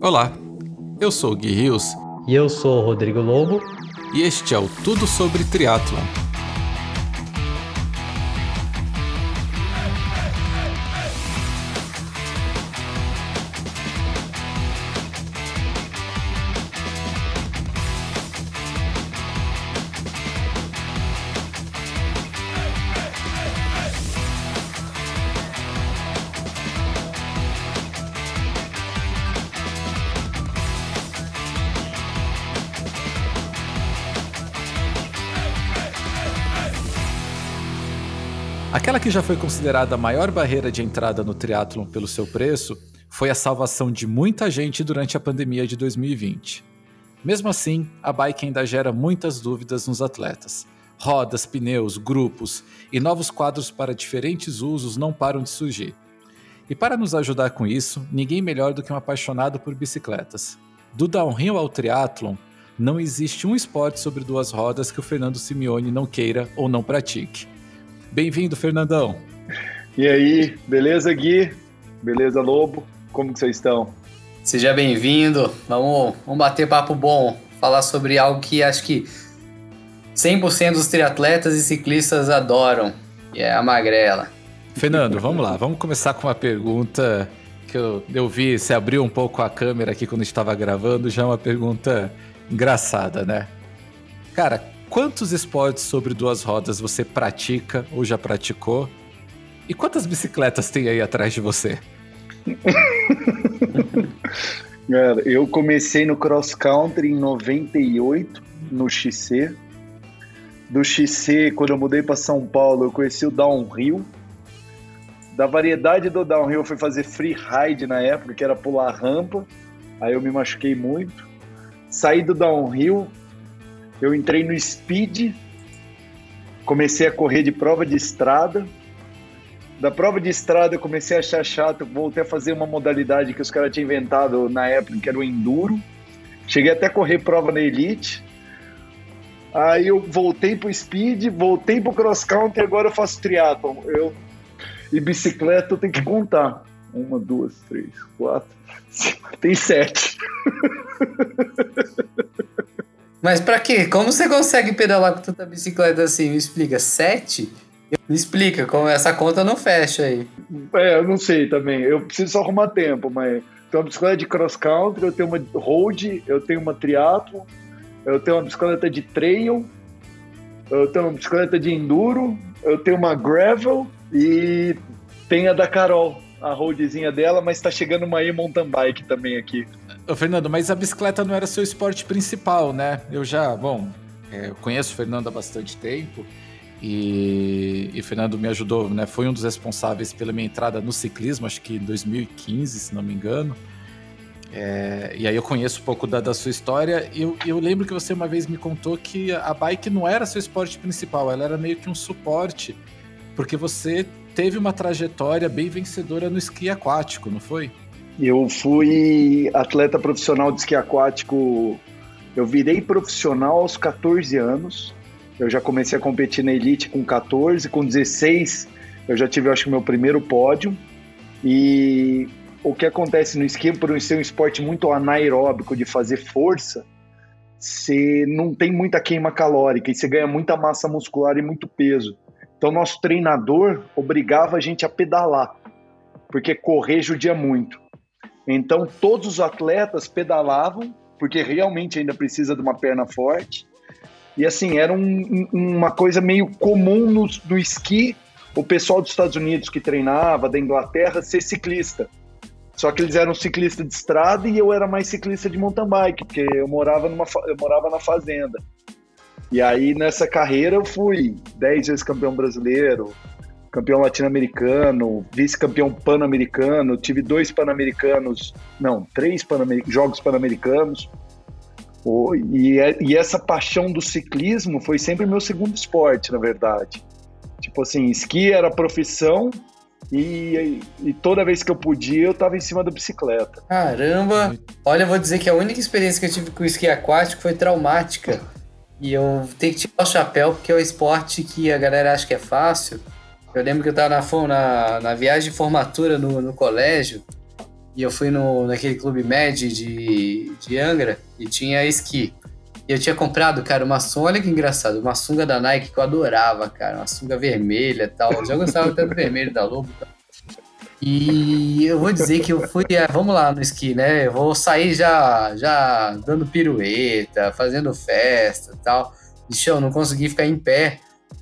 Olá, eu sou o Gui Rios. E eu sou o Rodrigo Lobo. E este é o Tudo Sobre Triatlon. Aquela que já foi considerada a maior barreira de entrada no triatlon pelo seu preço foi a salvação de muita gente durante a pandemia de 2020. Mesmo assim, a bike ainda gera muitas dúvidas nos atletas. Rodas, pneus, grupos e novos quadros para diferentes usos não param de surgir. E para nos ajudar com isso, ninguém melhor do que um apaixonado por bicicletas. Do downhill ao triatlon, não existe um esporte sobre duas rodas que o Fernando Simeone não queira ou não pratique. Bem-vindo, Fernandão. E aí, beleza, Gui? Beleza, Lobo? Como que vocês estão? Seja bem-vindo. Vamos, vamos bater papo bom, falar sobre algo que acho que 100% dos triatletas e ciclistas adoram, que é a magrela. Fernando, vamos lá. Vamos começar com uma pergunta que eu, eu vi, você abriu um pouco a câmera aqui quando estava gravando, já é uma pergunta engraçada, né? Cara, quantos esportes sobre duas rodas você pratica ou já praticou? E quantas bicicletas tem aí atrás de você? Cara, eu comecei no cross country em 98, no XC. Do XC, quando eu mudei para São Paulo, eu conheci o downhill. Da variedade do downhill, eu fui fazer free ride na época, que era pular rampa. Aí eu me machuquei muito. Saí do downhill, eu entrei no speed, comecei a correr de prova de estrada. Da prova de estrada eu comecei a achar chato, voltei a fazer uma modalidade que os caras tinham inventado na época, que era o enduro. Cheguei até a correr prova na elite. Aí eu voltei pro speed, voltei pro cross country, agora eu faço triatlon. Eu e bicicleta eu tenho que contar. Uma, duas, três, quatro, cinco, tem sete. Mas para quê? Como você consegue pedalar com tanta bicicleta assim? Me explica. Sete? Me explica, como essa conta não fecha aí. É, eu não sei também. Eu preciso arrumar tempo, mas tenho uma bicicleta de cross country, eu tenho uma road, eu tenho uma triatlo, eu tenho uma bicicleta de trail, eu tenho uma bicicleta de enduro, eu tenho uma gravel e tem a da Carol, a roadzinha dela, mas tá chegando uma e-mountain bike também aqui. Ô, Fernando, mas a bicicleta não era seu esporte principal, né? Eu já, bom, é, eu conheço o Fernando há bastante tempo e, e Fernando me ajudou, né? Foi um dos responsáveis pela minha entrada no ciclismo, acho que em 2015, se não me engano. É, e aí eu conheço um pouco da, da sua história e eu, eu, lembro que você uma vez me contou que a bike não era seu esporte principal, ela era meio que um suporte, porque você teve uma trajetória bem vencedora no esqui aquático, não foi? Eu fui atleta profissional de esqui aquático. Eu virei profissional aos 14 anos. Eu já comecei a competir na elite com 14, com 16 eu já tive, acho que, meu primeiro pódio. E o que acontece no esqui, por ser um esporte muito anaeróbico, de fazer força, você não tem muita queima calórica e você ganha muita massa muscular e muito peso. Então, nosso treinador obrigava a gente a pedalar, porque correr judia muito. Então, todos os atletas pedalavam, porque realmente ainda precisa de uma perna forte. E assim, era um, uma coisa meio comum no, no esqui, o pessoal dos Estados Unidos que treinava, da Inglaterra, ser ciclista. Só que eles eram ciclistas de estrada e eu era mais ciclista de mountain bike, porque eu morava, numa, eu morava na fazenda. E aí nessa carreira eu fui 10 vezes campeão brasileiro, campeão latino-americano, vice-campeão pan-americano, tive dois pan-americanos, não, três pan jogos pan-americanos. E, é, e essa paixão do ciclismo foi sempre meu segundo esporte, na verdade. Tipo assim, esqui era profissão e, e, toda vez que eu podia, eu estava em cima da bicicleta. Caramba! Olha, eu vou dizer que a única experiência que eu tive com o esqui aquático foi traumática. E eu tenho que tirar o chapéu, porque é o esporte que a galera acha que é fácil. Eu lembro que eu tava na, na, na viagem de formatura no, no colégio e eu fui no, naquele clube Med de, de Angra e tinha esqui. E eu tinha comprado, cara, uma sunga, olha que engraçado, uma sunga da Nike que eu adorava, cara, uma sunga vermelha e tal. Eu já gostava tanto do vermelho da Lobo e tal. E eu vou dizer que eu fui, é, vamos lá no esqui, né? Eu vou sair já, já dando pirueta, fazendo festa e tal. Eu não consegui ficar em pé.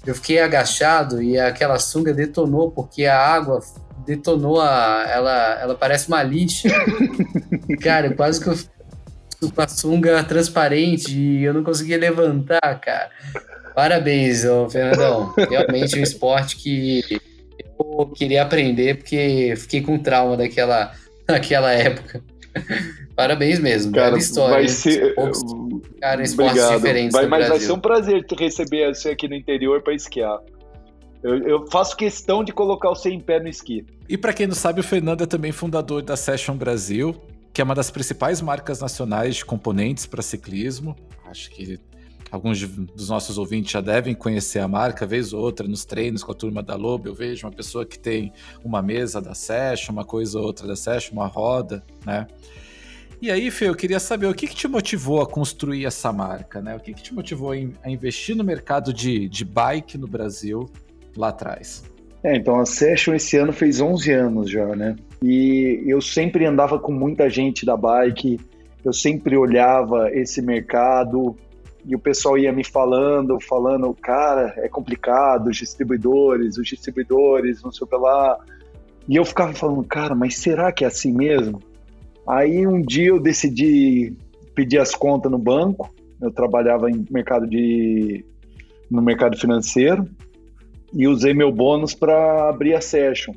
Eu fiquei agachado e aquela sunga detonou porque a água detonou a. Ela, ela parece uma lixa. cara, quase que eu com a sunga transparente e eu não conseguia levantar, cara. Parabéns, ô, Fernandão. Realmente um esporte que eu queria aprender porque fiquei com trauma daquela, daquela época. Parabéns mesmo, cara, história. Vai ser... cara, esportes Obrigado. diferentes vai, Mas Brasil. vai ser um prazer receber você aqui no interior para esquiar. Eu, eu, faço questão de colocar você em pé no esqui. E para quem não sabe, o Fernando é também fundador da Session Brasil, que é uma das principais marcas nacionais de componentes para ciclismo. Acho que alguns dos nossos ouvintes já devem conhecer a marca, vez ou outra, nos treinos com a turma da Lobo, eu vejo uma pessoa que tem uma mesa da Session, uma coisa ou outra da Session, uma roda, né? E aí, Fê, eu queria saber o que, que te motivou a construir essa marca, né? O que, que te motivou a investir no mercado de, de bike no Brasil lá atrás? É, então a Session esse ano fez 11 anos já, né? E eu sempre andava com muita gente da bike, eu sempre olhava esse mercado e o pessoal ia me falando, falando, cara, é complicado, os distribuidores, os distribuidores, não sei o que lá. E eu ficava falando, cara, mas será que é assim mesmo? Aí um dia eu decidi pedir as contas no banco. Eu trabalhava em mercado de no mercado financeiro e usei meu bônus para abrir a session.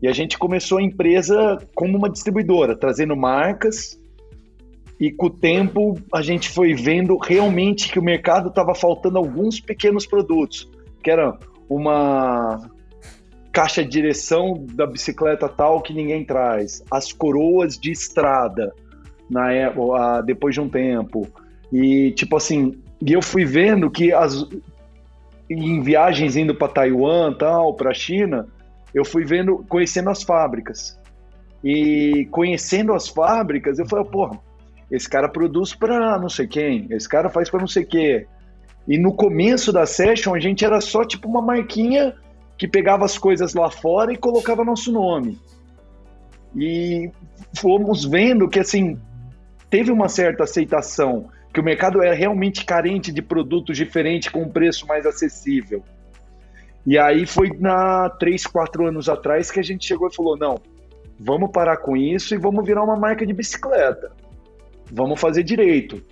E a gente começou a empresa como uma distribuidora, trazendo marcas. E com o tempo a gente foi vendo realmente que o mercado estava faltando alguns pequenos produtos, que era uma caixa de direção da bicicleta tal que ninguém traz, as coroas de estrada na época, depois de um tempo. E tipo assim, e eu fui vendo que as em viagens indo para Taiwan, tal, para China, eu fui vendo, conhecendo as fábricas. E conhecendo as fábricas, eu falei, porra, esse cara produz para não sei quem, esse cara faz para não sei quê. E no começo da session, a gente era só tipo uma marquinha que pegava as coisas lá fora e colocava nosso nome. E fomos vendo que assim teve uma certa aceitação, que o mercado era realmente carente de produtos diferentes com um preço mais acessível. E aí foi na três, quatro anos atrás que a gente chegou e falou: não, vamos parar com isso e vamos virar uma marca de bicicleta. Vamos fazer direito.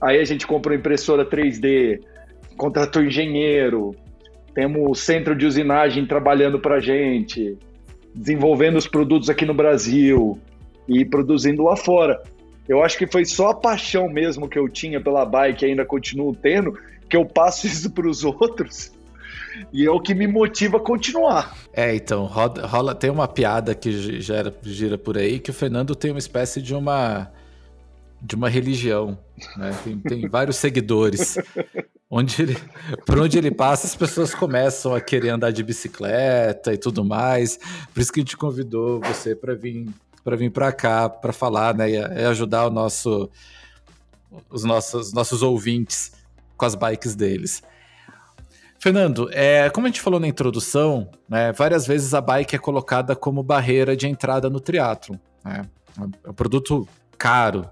Aí a gente comprou impressora 3D, contratou engenheiro, temos centro de usinagem trabalhando para a gente, desenvolvendo os produtos aqui no Brasil e produzindo lá fora. Eu acho que foi só a paixão mesmo que eu tinha pela bike, ainda continuo tendo, que eu passo isso para os outros e é o que me motiva a continuar. É, então, rola, rola, tem uma piada que gera, gira por aí que o Fernando tem uma espécie de uma de uma religião, né? Tem, tem vários seguidores. Onde ele, por onde ele passa, as pessoas começam a querer andar de bicicleta e tudo mais. Por isso que a gente convidou você para vir para vir para cá para falar, né, e ajudar o nosso os nossos nossos ouvintes com as bikes deles. Fernando, é, como a gente falou na introdução, né, várias vezes a bike é colocada como barreira de entrada no triatlo. Né? É um produto caro.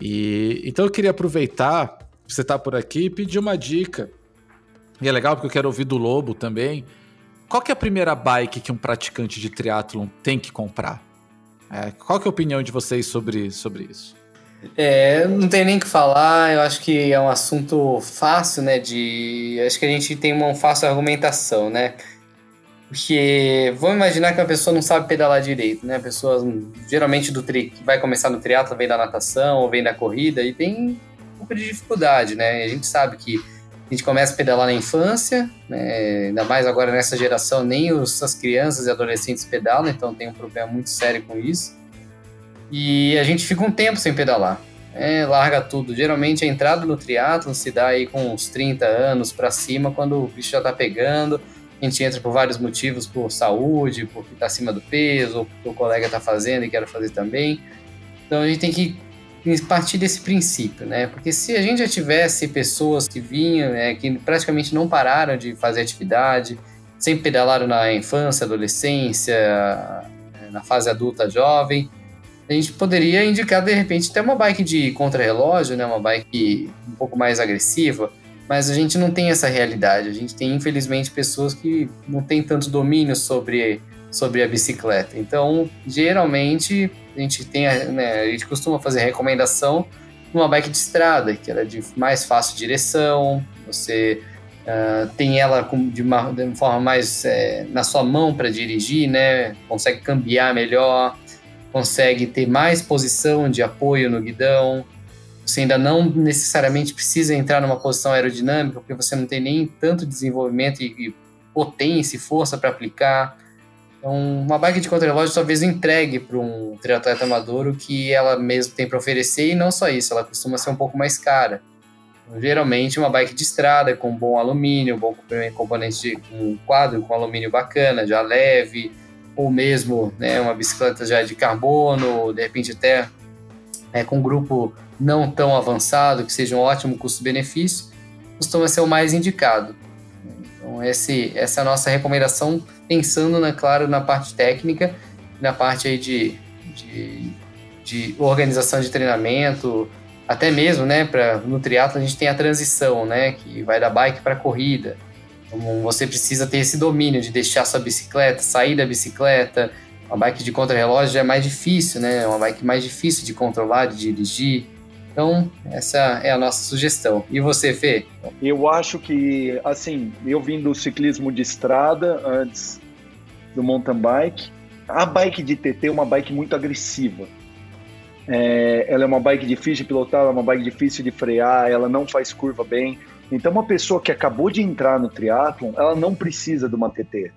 E então eu queria aproveitar você tá por aqui e pedir uma dica. E é legal porque eu quero ouvir do Lobo também. Qual que é a primeira bike que um praticante de triatlon tem que comprar? É, qual que é a opinião de vocês sobre, sobre isso? É, não tem nem o que falar, eu acho que é um assunto fácil, né? De. Acho que a gente tem uma fácil argumentação, né? Porque vamos imaginar que uma pessoa não sabe pedalar direito, né? A pessoa geralmente do tri, que vai começar no triatlo vem da natação ou vem da corrida e tem pouco de dificuldade, né? A gente sabe que a gente começa a pedalar na infância, né? ainda mais agora nessa geração, nem os, as crianças e adolescentes pedalam, então tem um problema muito sério com isso. E a gente fica um tempo sem pedalar. É, larga tudo. Geralmente a entrada no triatlo se dá aí com uns 30 anos para cima, quando o bicho já tá pegando. A gente entra por vários motivos, por saúde, porque está acima do peso, ou porque o colega está fazendo e quer fazer também. Então a gente tem que partir desse princípio, né? Porque se a gente já tivesse pessoas que vinham, né, que praticamente não pararam de fazer atividade, sempre pedalaram na infância, adolescência, eh, na fase adulta jovem, a gente poderia indicar de repente até uma bike de contrarrelógio, né? Uma bike um pouco mais agressiva, mas a gente não tem essa realidade. A gente tem infelizmente pessoas que não têm tanto domínio sobre sobre a bicicleta. Então, geralmente a gente tem, né, a gente costuma fazer recomendação numa bike de estrada, que ela é de mais fácil direção, você uh, tem ela com, de, uma, de uma forma mais é, na sua mão para dirigir, né? Consegue cambiar melhor, consegue ter mais posição de apoio no guidão. Você ainda não necessariamente precisa entrar numa posição aerodinâmica, porque você não tem nem tanto desenvolvimento e, e potência e força para aplicar. Então, uma bike de contrarrelógio talvez entregue para um triatleta amador o que ela mesmo tem para oferecer e não só isso, ela costuma ser um pouco mais cara. Então, geralmente, uma bike de estrada com bom alumínio, bom componente de um quadro com alumínio bacana, já leve, ou mesmo né, uma bicicleta já de carbono, de repente até é, com um grupo não tão avançado, que seja um ótimo custo-benefício, costuma ser o mais indicado. Então, esse, essa é a nossa recomendação, pensando, né, claro, na parte técnica, na parte aí de, de, de organização de treinamento, até mesmo, né, pra, no triatlo a gente tem a transição, né, que vai da bike para corrida. Então, você precisa ter esse domínio de deixar sua bicicleta, sair da bicicleta. Uma bike de contrarrelógio é mais difícil, né? É uma bike mais difícil de controlar, de dirigir. Então, essa é a nossa sugestão. E você, Fê? Eu acho que, assim, eu vim do ciclismo de estrada antes do mountain bike. A bike de TT é uma bike muito agressiva. É, ela é uma bike difícil de pilotar, ela é uma bike difícil de frear, ela não faz curva bem. Então, uma pessoa que acabou de entrar no triatlon, ela não precisa de uma TT.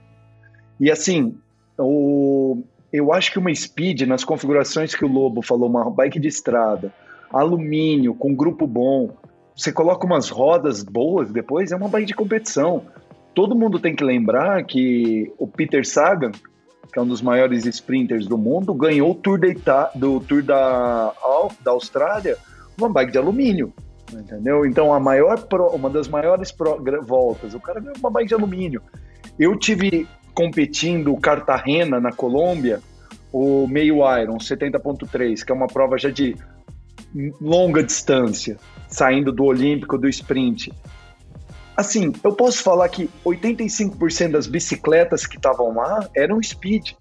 E assim, o, eu acho que uma Speed, nas configurações que o Lobo falou, uma bike de estrada, alumínio, com grupo bom. Você coloca umas rodas boas depois, é uma bike de competição. Todo mundo tem que lembrar que o Peter Sagan, que é um dos maiores sprinters do mundo, ganhou o Tour, Ita do Tour da, da Austrália uma bike de alumínio. Entendeu? Então, a maior pro, uma das maiores pro, voltas, o cara ganhou uma bike de alumínio. Eu tive competindo Cartagena, na Colômbia, o meio Iron 70.3, que é uma prova já de longa distância, saindo do olímpico, do sprint. Assim, eu posso falar que 85% das bicicletas que estavam lá eram speed.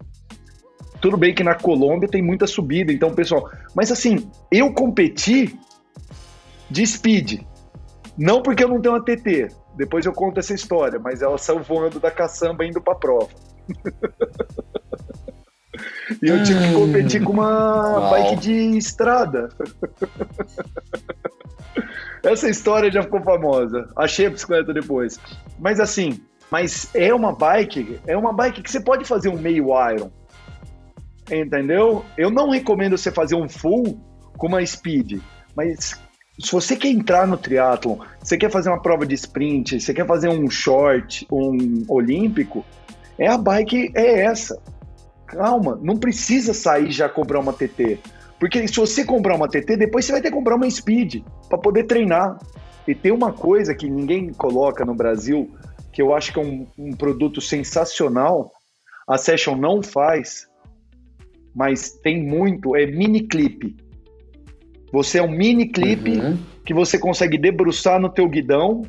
Tudo bem que na Colômbia tem muita subida, então, pessoal. Mas assim, eu competi de speed. Não porque eu não tenho uma TT. Depois eu conto essa história, mas ela saiu voando da caçamba indo pra prova. E eu tive que competir com uma Uau. bike de estrada. Essa história já ficou famosa. Achei a bicicleta depois. Mas assim, mas é uma bike, é uma bike que você pode fazer um meio iron. Entendeu? Eu não recomendo você fazer um full com uma speed, mas se você quer entrar no triatlon, você quer fazer uma prova de sprint, você quer fazer um short, um olímpico, é a bike é essa calma, não precisa sair já comprar uma TT. Porque se você comprar uma TT, depois você vai ter que comprar uma Speed para poder treinar. E tem uma coisa que ninguém coloca no Brasil, que eu acho que é um, um produto sensacional, a Session não faz, mas tem muito, é mini clip. Você é um mini clipe uhum. que você consegue debruçar no teu guidão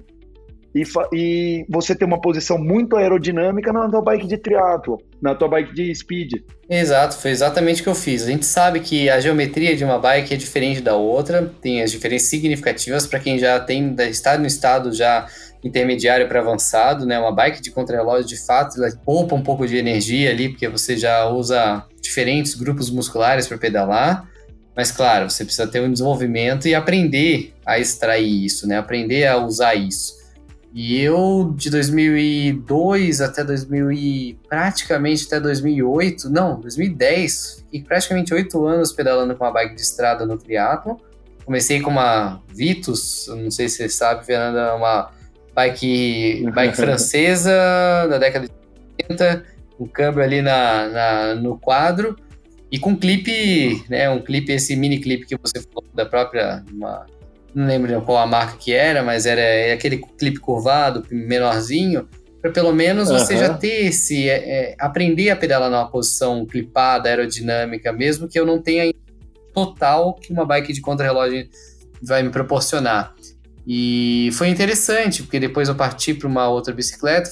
e, e, você ter uma posição muito aerodinâmica na tua bike de triatlo, na tua bike de speed. Exato, foi exatamente o que eu fiz. A gente sabe que a geometria de uma bike é diferente da outra, tem as diferenças significativas para quem já tem está no estado já intermediário para avançado, né? Uma bike de contrarrelógio de fato ela poupa um pouco de energia ali, porque você já usa diferentes grupos musculares para pedalar. Mas claro, você precisa ter um desenvolvimento e aprender a extrair isso, né? Aprender a usar isso. E eu, de 2002 até 2000 e praticamente até 2008, não, 2010, fiquei praticamente oito anos pedalando com uma bike de estrada no triatlo. Comecei com uma Vitus, não sei se você sabe, Fernanda, uma bike, bike francesa da década de 80, um câmbio ali na, na, no quadro e com clipe, né, um clipe, esse mini clipe que você falou da própria, uma, não lembro qual a marca que era, mas era é aquele clipe curvado, menorzinho, para pelo menos uhum. você já ter esse, é, é, aprender a pedalar numa posição clipada, aerodinâmica, mesmo que eu não tenha total que uma bike de contrarrelógio vai me proporcionar. E foi interessante, porque depois eu parti para uma outra bicicleta,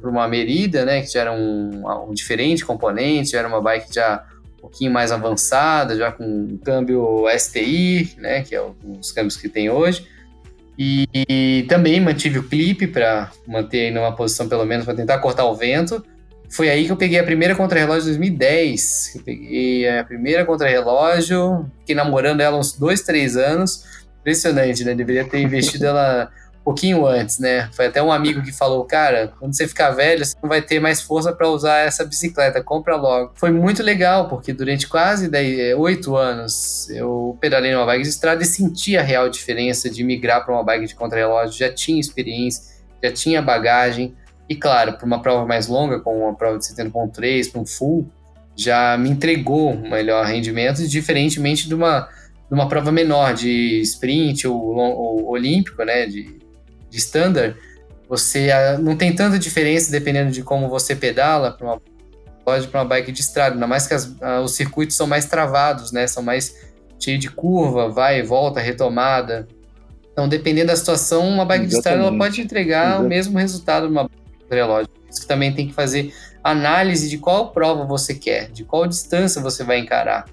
para uma Merida, né, que já era um, um diferente componente, já era uma bike já pouquinho mais avançada, já com câmbio STI, né, que é os câmbios que tem hoje. E, e também mantive o clipe para manter numa posição pelo menos para tentar cortar o vento. Foi aí que eu peguei a primeira contrarrelógio de 2010. Eu peguei a primeira contrarrelógio, fiquei namorando ela uns dois, três anos Impressionante, né? Deveria ter investido ela pouquinho antes, né? Foi até um amigo que falou, cara, quando você ficar velho, você não vai ter mais força para usar essa bicicleta, compra logo. Foi muito legal, porque durante quase é, oito anos eu pedalei numa bike de estrada e senti a real diferença de migrar para uma bike de contrarrelógio. Já tinha experiência, já tinha bagagem. E claro, para uma prova mais longa, como uma prova de 70.3, para um full, já me entregou um melhor rendimento, diferentemente de uma numa prova menor de sprint ou, ou olímpico, né, de, de standard, você ah, não tem tanta diferença dependendo de como você pedala para uma pode para uma bike de estrada, ainda mais que as, ah, os circuitos são mais travados, né, são mais cheios de curva, vai e volta, retomada. Então, dependendo da situação, uma bike Exatamente. de estrada ela pode entregar Exatamente. o mesmo resultado numa relógio. Isso que também tem que fazer análise de qual prova você quer, de qual distância você vai encarar.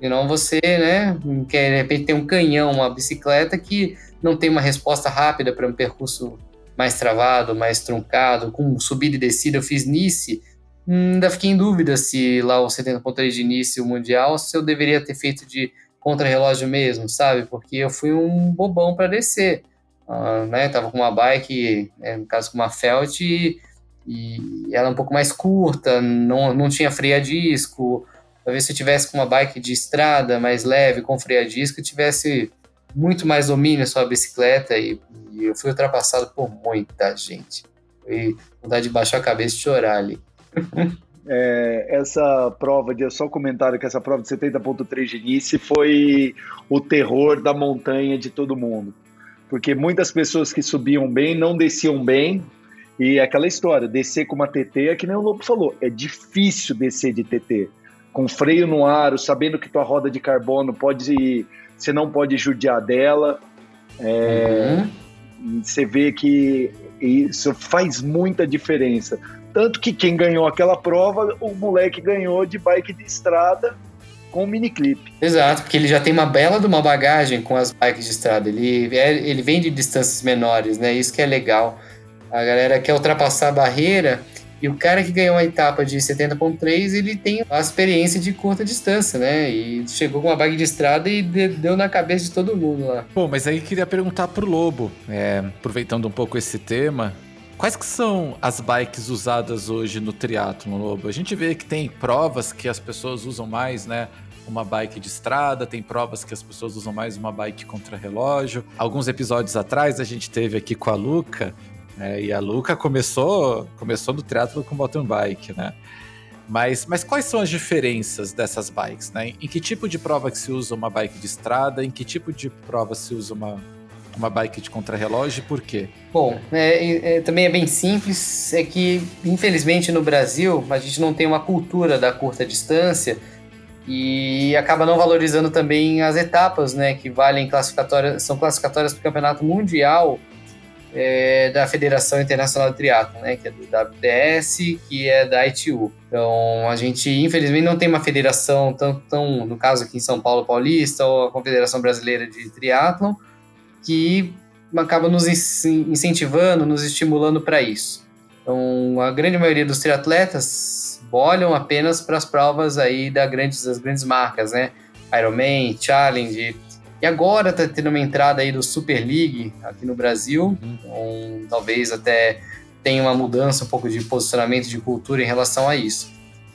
E não você, né, quer de repente ter um canhão, uma bicicleta que não tem uma resposta rápida para um percurso mais travado, mais truncado, com subida e descida. Eu fiz Nice, ainda fiquei em dúvida se lá o 70.3 de Nice, o Mundial, se eu deveria ter feito de contra-relógio mesmo, sabe? Porque eu fui um bobão para descer. Uh, né? Tava com uma bike, né, no caso com uma Felt, e, e ela é um pouco mais curta, não, não tinha freio a disco, Talvez se eu tivesse com uma bike de estrada mais leve, com freio a disco, tivesse muito mais domínio sobre a bicicleta e, e, eu fui ultrapassado por muita gente. E vontade de baixar a cabeça e chorar ali. É, essa prova, de só comentário que essa prova de 70.3 de Nice foi o terror da montanha de todo mundo. Porque muitas pessoas que subiam bem não desciam bem. E é aquela história, descer com uma TT é que nem o Lobo falou, é difícil descer de TT com freio no aro, sabendo que tua roda de carbono pode, você não pode judiar dela. É, uhum. Você vê que isso faz muita diferença. Tanto que quem ganhou aquela prova, o moleque ganhou de bike de estrada com mini clip. Exato, porque ele já tem uma bela de uma bagagem com as bikes de estrada. Ele, é, ele vem de distâncias menores, né? Isso que é legal. A galera quer ultrapassar a barreira e o cara que ganhou a etapa de 70.3, ele tem a experiência de curta distância, né? E chegou com uma bag de estrada e deu na cabeça de todo mundo lá. Bom, mas aí queria perguntar pro Lobo, é, aproveitando um pouco esse tema, Quais que são as bikes usadas hoje no triatlo, Lobo? A gente vê que tem provas que as pessoas usam mais, né? Uma bike de estrada, tem provas que as pessoas usam mais uma bike contra relógio. Alguns episódios atrás a gente teve aqui com a Luca né? E a Luca começou, começou no triatlo com mountain bike, né? Mas, mas quais são as diferenças dessas bikes, né? Em que tipo de prova que se usa uma bike de estrada? Em que tipo de prova se usa uma, uma bike de contrarrelógio e por quê? Bom, é, é, também é bem simples, é que infelizmente no Brasil a gente não tem uma cultura da curta distância e acaba não valorizando também as etapas, né, que valem classificatórias, são classificatórias para o campeonato mundial é, da Federação Internacional de Triatlo, né, que é do WTS, que é da ITU. Então, a gente, infelizmente, não tem uma federação tão, tão no caso aqui em São Paulo Paulista, ou a Confederação Brasileira de Triatlo, que acaba nos incentivando, nos estimulando para isso. Então, a grande maioria dos triatletas olham apenas para as provas aí da grandes, das grandes marcas, né? Ironman, Challenge, e agora tá tendo uma entrada aí do Super League aqui no Brasil, uhum. então talvez até tenha uma mudança um pouco de posicionamento de cultura em relação a isso.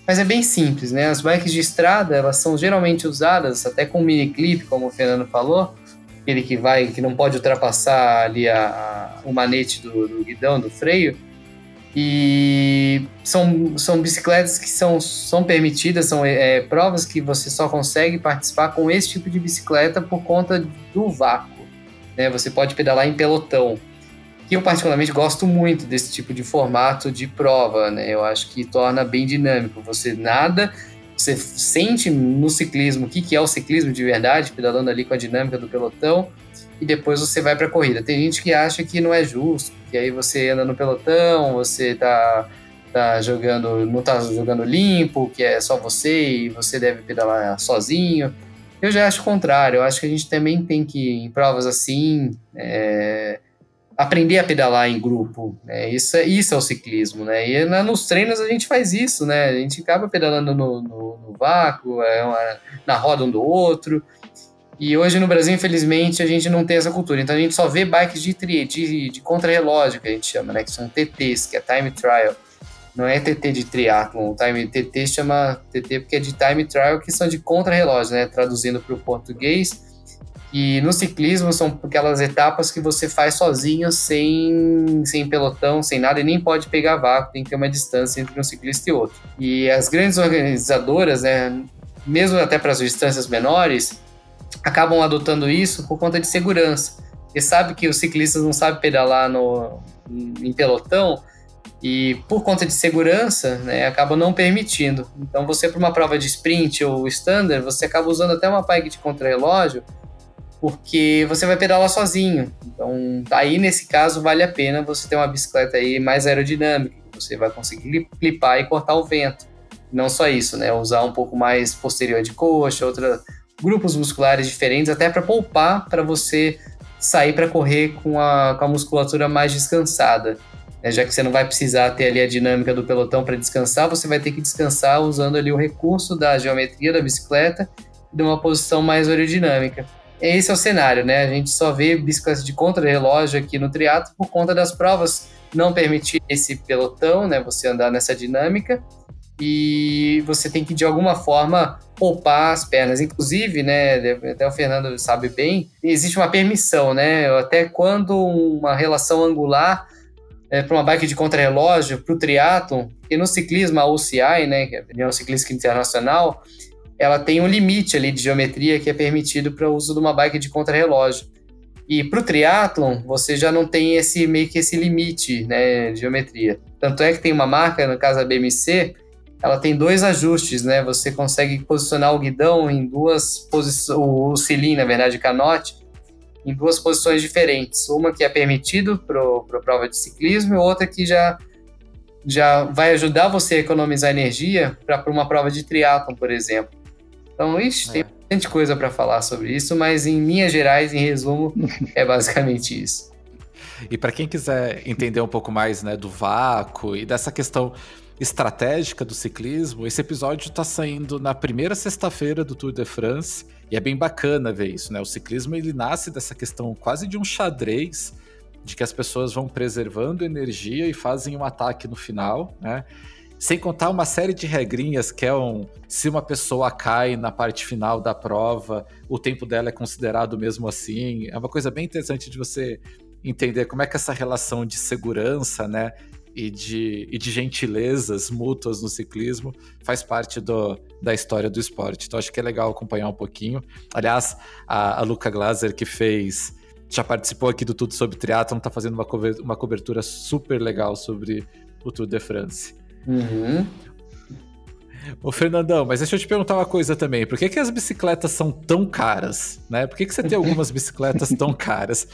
Mas é bem simples, né? As bikes de estrada, elas são geralmente usadas até com mini clip, como o Fernando falou, aquele que vai, que não pode ultrapassar ali a, a o manete do, do guidão, do freio. E são, são bicicletas que são, são permitidas, são é, provas que você só consegue participar com esse tipo de bicicleta por conta do vácuo. Né? Você pode pedalar em pelotão. Que eu particularmente gosto muito desse tipo de formato de prova, né? Eu acho que torna bem dinâmico. Você nada, você sente no ciclismo o que, que é o ciclismo de verdade, pedalando ali com a dinâmica do pelotão, e depois você vai para a corrida. Tem gente que acha que não é justo, que aí você anda no pelotão, você tá, tá jogando, não tá jogando limpo, que é só você e você deve pedalar sozinho. Eu já acho o contrário, eu acho que a gente também tem que, em provas assim, é, aprender a pedalar em grupo, né? Isso, é, isso é o ciclismo, né? E na, nos treinos a gente faz isso, né? A gente acaba pedalando no, no, no vácuo, é uma, na roda um do outro, e hoje no Brasil, infelizmente, a gente não tem essa cultura. Então a gente só vê bikes de, tri, de, de contra-relógio, que a gente chama, né? Que são TTs, que é Time Trial. Não é TT de triathlon. O time, TT chama TT porque é de Time Trial, que são de contra-relógio, né? Traduzindo para o português. E no ciclismo são aquelas etapas que você faz sozinho, sem, sem pelotão, sem nada, e nem pode pegar vácuo, tem que ter uma distância entre um ciclista e outro. E as grandes organizadoras, né, mesmo até para as distâncias menores, acabam adotando isso por conta de segurança. Porque sabe que os ciclistas não sabem pedalar no, em pelotão e por conta de segurança, né, acabam não permitindo. Então você para uma prova de sprint ou standard, você acaba usando até uma bike de contrarrelógio porque você vai pedalar sozinho. Então, aí nesse caso vale a pena você ter uma bicicleta aí mais aerodinâmica, você vai conseguir clipar e cortar o vento. Não só isso, né? Usar um pouco mais posterior de coxa, outra grupos musculares diferentes, até para poupar para você sair para correr com a, com a musculatura mais descansada. Né? Já que você não vai precisar ter ali a dinâmica do pelotão para descansar, você vai ter que descansar usando ali o recurso da geometria da bicicleta de uma posição mais aerodinâmica. Esse é o cenário, né? A gente só vê bicicletas de contra-relógio aqui no triatlo por conta das provas não permitir esse pelotão, né? Você andar nessa dinâmica e você tem que de alguma forma poupar as pernas. Inclusive, né, até o Fernando sabe bem, existe uma permissão, né? Até quando uma relação angular é, para uma bike de contrarrelógio, para o triatlon, e no ciclismo a UCI, né, que é a União Ciclística Internacional, ela tem um limite ali de geometria que é permitido para o uso de uma bike de contrarrelógio. E para o triatlon, você já não tem esse meio que esse limite né, de geometria. Tanto é que tem uma marca, no caso a BMC, ela tem dois ajustes, né? Você consegue posicionar o guidão em duas posições, o cilindro, na verdade, canote, em duas posições diferentes. Uma que é permitido para a prova de ciclismo e outra que já, já vai ajudar você a economizar energia para uma prova de triatlon, por exemplo. Então, ixi, é. tem bastante coisa para falar sobre isso, mas em linhas gerais, em resumo, é basicamente isso. E para quem quiser entender um pouco mais né, do vácuo e dessa questão estratégica do ciclismo, esse episódio está saindo na primeira sexta-feira do Tour de France e é bem bacana ver isso, né? O ciclismo ele nasce dessa questão quase de um xadrez de que as pessoas vão preservando energia e fazem um ataque no final, né? Sem contar uma série de regrinhas que é um. Se uma pessoa cai na parte final da prova, o tempo dela é considerado mesmo assim. É uma coisa bem interessante de você entender como é que essa relação de segurança, né, e de, e de gentilezas mútuas no ciclismo faz parte do, da história do esporte. Então acho que é legal acompanhar um pouquinho. Aliás, a, a Luca Glaser, que fez. Já participou aqui do Tudo sobre Triathlon, está fazendo uma, cobertura, uma cobertura super legal sobre o Tour de France. Uhum. Ô, Fernandão, mas deixa eu te perguntar uma coisa também. Por que, que as bicicletas são tão caras? Né? Por que, que você tem algumas bicicletas tão caras?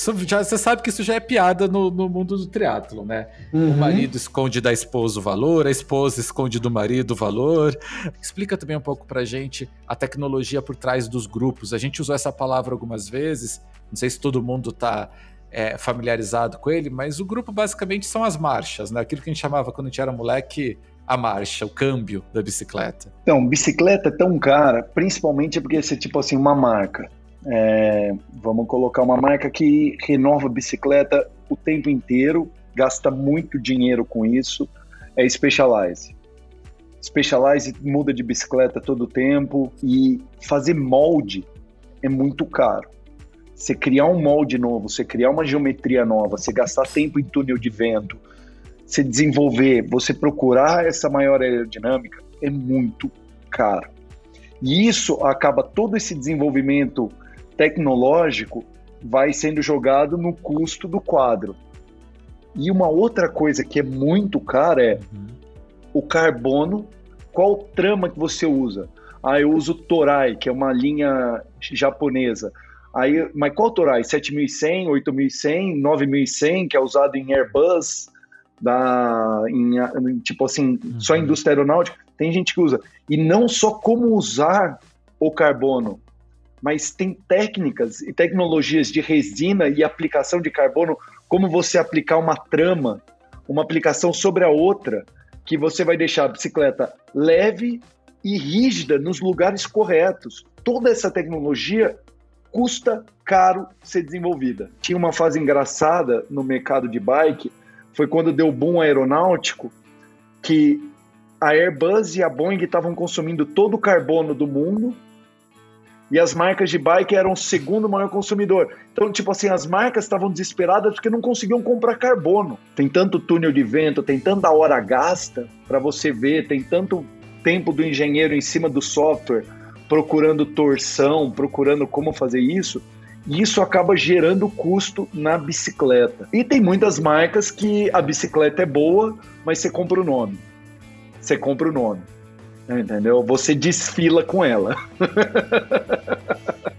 Isso já, você sabe que isso já é piada no, no mundo do triatlo, né? Uhum. O marido esconde da esposa o valor, a esposa esconde do marido o valor. Explica também um pouco pra gente a tecnologia por trás dos grupos. A gente usou essa palavra algumas vezes, não sei se todo mundo tá é, familiarizado com ele, mas o grupo basicamente são as marchas, né? Aquilo que a gente chamava quando a gente era moleque a marcha, o câmbio da bicicleta. Então, bicicleta é tão cara, principalmente porque você, tipo assim, uma marca. É, vamos colocar uma marca que renova bicicleta o tempo inteiro, gasta muito dinheiro com isso, é Specialized. Specialized muda de bicicleta todo tempo e fazer molde é muito caro. você criar um molde novo, você criar uma geometria nova, você gastar tempo em túnel de vento, você desenvolver, você procurar essa maior aerodinâmica, é muito caro. E isso acaba todo esse desenvolvimento tecnológico vai sendo jogado no custo do quadro. E uma outra coisa que é muito cara é uhum. o carbono. Qual trama que você usa? Ah, eu uso Torai, que é uma linha japonesa. Aí, mas qual Torai? 7100, 8100, 9100, que é usado em Airbus, da, em, tipo assim, uhum. só indústria aeronáutica. Tem gente que usa. E não só como usar o carbono, mas tem técnicas e tecnologias de resina e aplicação de carbono, como você aplicar uma trama, uma aplicação sobre a outra, que você vai deixar a bicicleta leve e rígida nos lugares corretos. Toda essa tecnologia custa caro ser desenvolvida. Tinha uma fase engraçada no mercado de bike, foi quando deu boom aeronáutico, que a Airbus e a Boeing estavam consumindo todo o carbono do mundo e as marcas de bike eram o segundo maior consumidor. Então, tipo assim, as marcas estavam desesperadas porque não conseguiam comprar carbono. Tem tanto túnel de vento, tem tanta hora gasta para você ver, tem tanto tempo do engenheiro em cima do software procurando torção, procurando como fazer isso, e isso acaba gerando custo na bicicleta. E tem muitas marcas que a bicicleta é boa, mas você compra o nome. Você compra o nome. Entendeu? Você desfila com ela.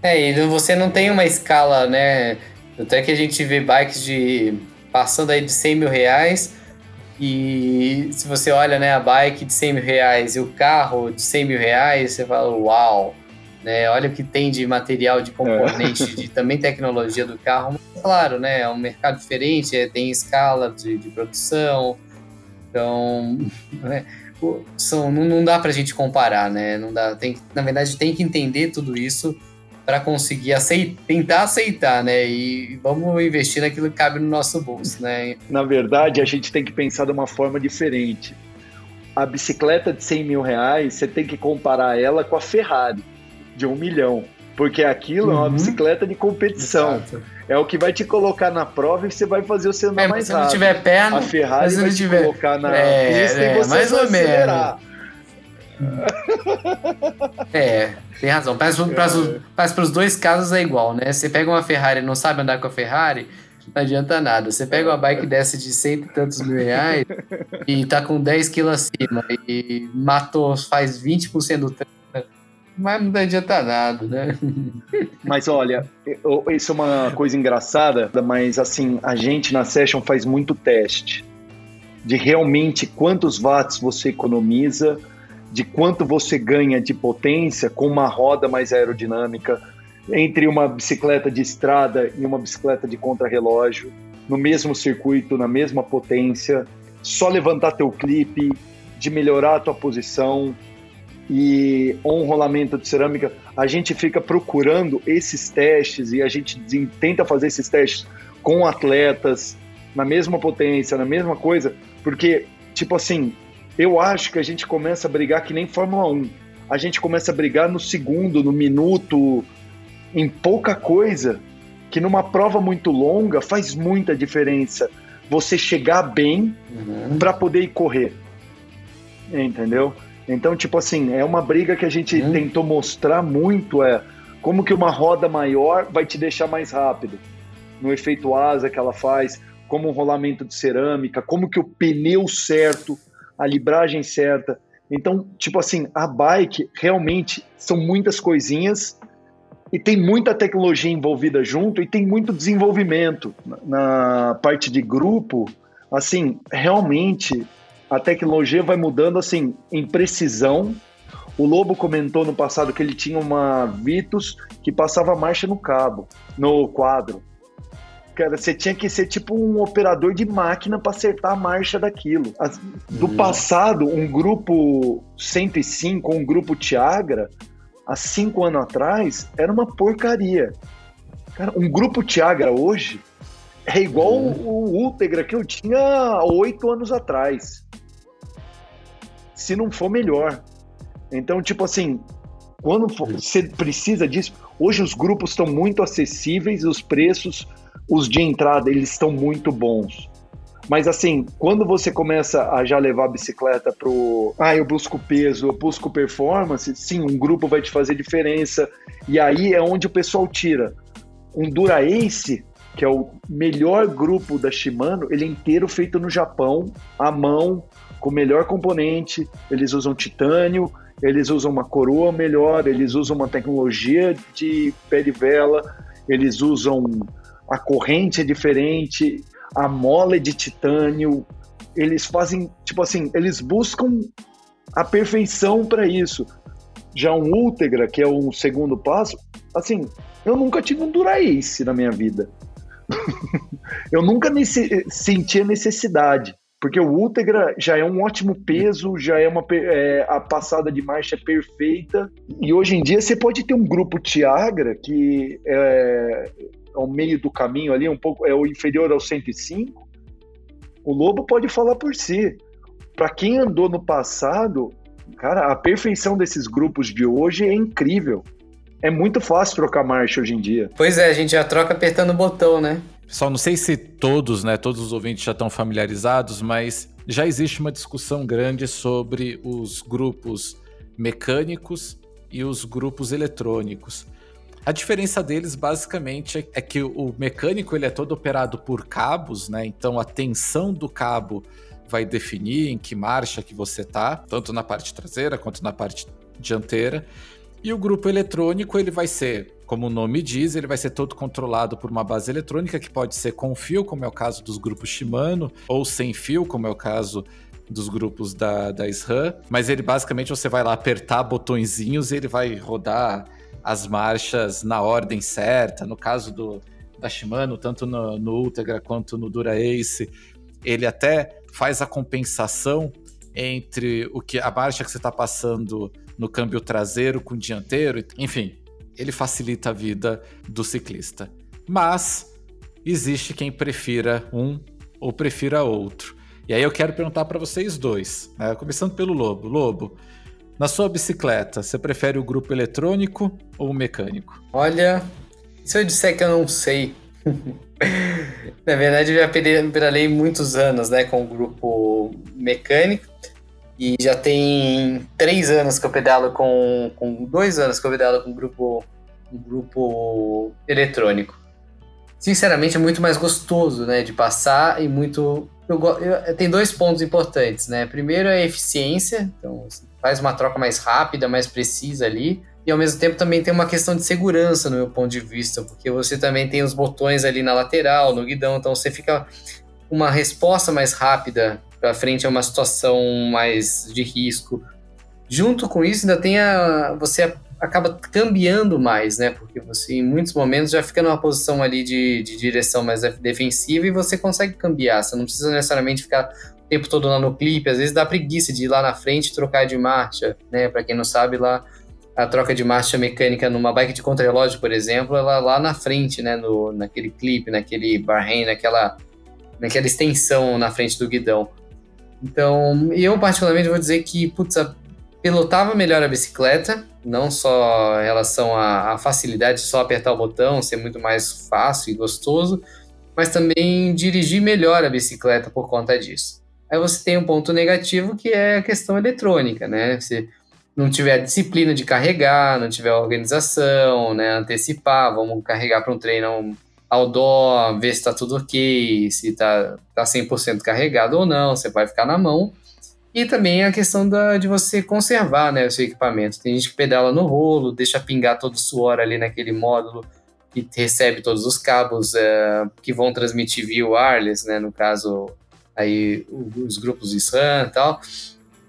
é, e você não tem uma escala, né? Até que a gente vê bikes de passando aí de 100 mil reais e se você olha né, a bike de 100 mil reais e o carro de 100 mil reais, você fala, uau, né? Olha o que tem de material, de componente, é. de também tecnologia do carro. Mas, claro, né? É um mercado diferente, é, tem escala de, de produção. Então, né, são, não, não dá para a gente comparar, né? Não dá, tem, na verdade, tem que entender tudo isso para conseguir aceitar, tentar aceitar, né? E vamos investir naquilo que cabe no nosso bolso, né? Na verdade, a gente tem que pensar de uma forma diferente. A bicicleta de 100 mil reais, você tem que comparar ela com a Ferrari de um milhão. Porque aquilo uhum. é uma uhum. bicicleta de competição. Exato. É o que vai te colocar na prova e você vai fazer você andar é, mais rápido. Se não tiver perna, a Ferrari vai te tiver... colocar na é, pista é, e você mais vai ou acelerar. Menos. É, tem razão. Mas para os dois casos é igual, né? Você pega uma Ferrari e não sabe andar com a Ferrari, não adianta nada. Você pega uma bike dessa de cento e tantos mil reais e tá com 10 quilos acima e matou, faz 20% do treino mas não adianta nada, né? Mas olha, isso é uma coisa engraçada, mas assim, a gente na Session faz muito teste de realmente quantos watts você economiza, de quanto você ganha de potência com uma roda mais aerodinâmica entre uma bicicleta de estrada e uma bicicleta de contrarrelógio, no mesmo circuito, na mesma potência, só levantar teu clipe, de melhorar a tua posição, e um rolamento de cerâmica, a gente fica procurando esses testes e a gente tenta fazer esses testes com atletas na mesma potência, na mesma coisa, porque, tipo assim, eu acho que a gente começa a brigar que nem Fórmula 1. A gente começa a brigar no segundo, no minuto, em pouca coisa, que numa prova muito longa faz muita diferença você chegar bem uhum. para poder ir correr. Entendeu? Então, tipo assim, é uma briga que a gente hum. tentou mostrar muito, é como que uma roda maior vai te deixar mais rápido. No efeito asa que ela faz, como um rolamento de cerâmica, como que o pneu certo, a libragem certa. Então, tipo assim, a bike realmente são muitas coisinhas e tem muita tecnologia envolvida junto e tem muito desenvolvimento na parte de grupo. Assim, realmente a tecnologia vai mudando assim em precisão. O Lobo comentou no passado que ele tinha uma Vitus que passava marcha no cabo, no quadro. Cara, você tinha que ser tipo um operador de máquina para acertar a marcha daquilo. Do hum. passado, um grupo 105, um grupo Tiagra, há cinco anos atrás, era uma porcaria. Cara, um grupo Tiagra hoje é igual hum. o Ultegra que eu tinha oito anos atrás se não for melhor. Então, tipo assim, Quando você precisa disso, hoje os grupos estão muito acessíveis, os preços, os de entrada, eles estão muito bons. Mas assim, quando você começa a já levar a bicicleta pro. Ah, eu busco peso, eu busco performance, sim, um grupo vai te fazer diferença. E aí é onde o pessoal tira. Um Dura Ace, que é o melhor grupo da Shimano, ele é inteiro feito no Japão, à mão, com o melhor componente. Eles usam titânio, eles usam uma coroa melhor, eles usam uma tecnologia de pé de vela, eles usam a corrente é diferente, a mola é de titânio. Eles fazem, tipo assim, eles buscam a perfeição para isso. Já um Ultegra, que é o segundo passo, assim, eu nunca tive um Dura-Ace na minha vida. eu nunca nesse, senti a necessidade. Porque o Ultegra já é um ótimo peso, já é uma é, a passada de marcha perfeita. E hoje em dia você pode ter um grupo Tiagra que é, ao meio do caminho ali, um pouco é o inferior ao 105, o Lobo pode falar por si. Para quem andou no passado, cara, a perfeição desses grupos de hoje é incrível. É muito fácil trocar marcha hoje em dia. Pois é, a gente já troca apertando o botão, né? Pessoal, não sei se todos, né, todos os ouvintes já estão familiarizados, mas já existe uma discussão grande sobre os grupos mecânicos e os grupos eletrônicos. A diferença deles basicamente é que o mecânico ele é todo operado por cabos, né? Então a tensão do cabo vai definir em que marcha que você tá, tanto na parte traseira quanto na parte dianteira. E o grupo eletrônico ele vai ser, como o nome diz, ele vai ser todo controlado por uma base eletrônica que pode ser com fio, como é o caso dos grupos Shimano, ou sem fio, como é o caso dos grupos da, da SRAM, mas ele basicamente você vai lá apertar botõezinhos e ele vai rodar as marchas na ordem certa. No caso do, da Shimano, tanto no, no Ultegra quanto no Dura Ace, ele até faz a compensação entre o que a marcha que você está passando no câmbio traseiro com o dianteiro, enfim, ele facilita a vida do ciclista. Mas existe quem prefira um ou prefira outro. E aí eu quero perguntar para vocês dois, né? começando pelo Lobo. Lobo, na sua bicicleta, você prefere o grupo eletrônico ou o mecânico? Olha, se eu disser que eu não sei. Na verdade, eu já pedalei muitos anos né, com o grupo mecânico. E já tem três anos que eu pedalo com. com dois anos que eu pedalo com um grupo, um grupo eletrônico. Sinceramente, é muito mais gostoso né, de passar e muito. Eu, eu, tem dois pontos importantes, né? Primeiro é a eficiência, então faz uma troca mais rápida, mais precisa ali. E ao mesmo tempo também tem uma questão de segurança no meu ponto de vista, porque você também tem os botões ali na lateral, no guidão, então você fica uma resposta mais rápida para frente a uma situação mais de risco. Junto com isso, ainda tem a você acaba cambiando mais, né? Porque você em muitos momentos já fica numa posição ali de, de direção mais defensiva e você consegue cambiar. Você não precisa necessariamente ficar tempo todo lá no clipe, às vezes dá preguiça de ir lá na frente e trocar de marcha, né? Para quem não sabe, lá a troca de marcha mecânica numa bike de contrarrelógio, por exemplo, ela lá na frente, né, no, naquele clipe, naquele barrem, naquela naquela extensão na frente do guidão. Então, eu particularmente vou dizer que, putz, pilotava melhor a bicicleta, não só em relação à, à facilidade de só apertar o botão, ser muito mais fácil e gostoso, mas também dirigir melhor a bicicleta por conta disso. Aí você tem um ponto negativo que é a questão eletrônica, né? Se não tiver disciplina de carregar, não tiver organização, né? Antecipar, vamos carregar para um treino outdoor, ver se está tudo ok, se está tá 100% tá carregado ou não, você vai ficar na mão. E também a questão da, de você conservar né, o seu equipamento. Tem gente que pedala no rolo, deixa pingar todo o suor ali naquele módulo e recebe todos os cabos é, que vão transmitir via wireless, né, no caso aí os grupos de SRAM e tal.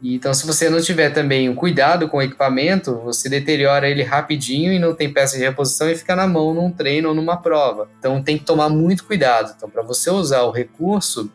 Então, se você não tiver também um cuidado com o equipamento, você deteriora ele rapidinho e não tem peça de reposição e fica na mão num treino ou numa prova. Então, tem que tomar muito cuidado. Então, para você usar o recurso,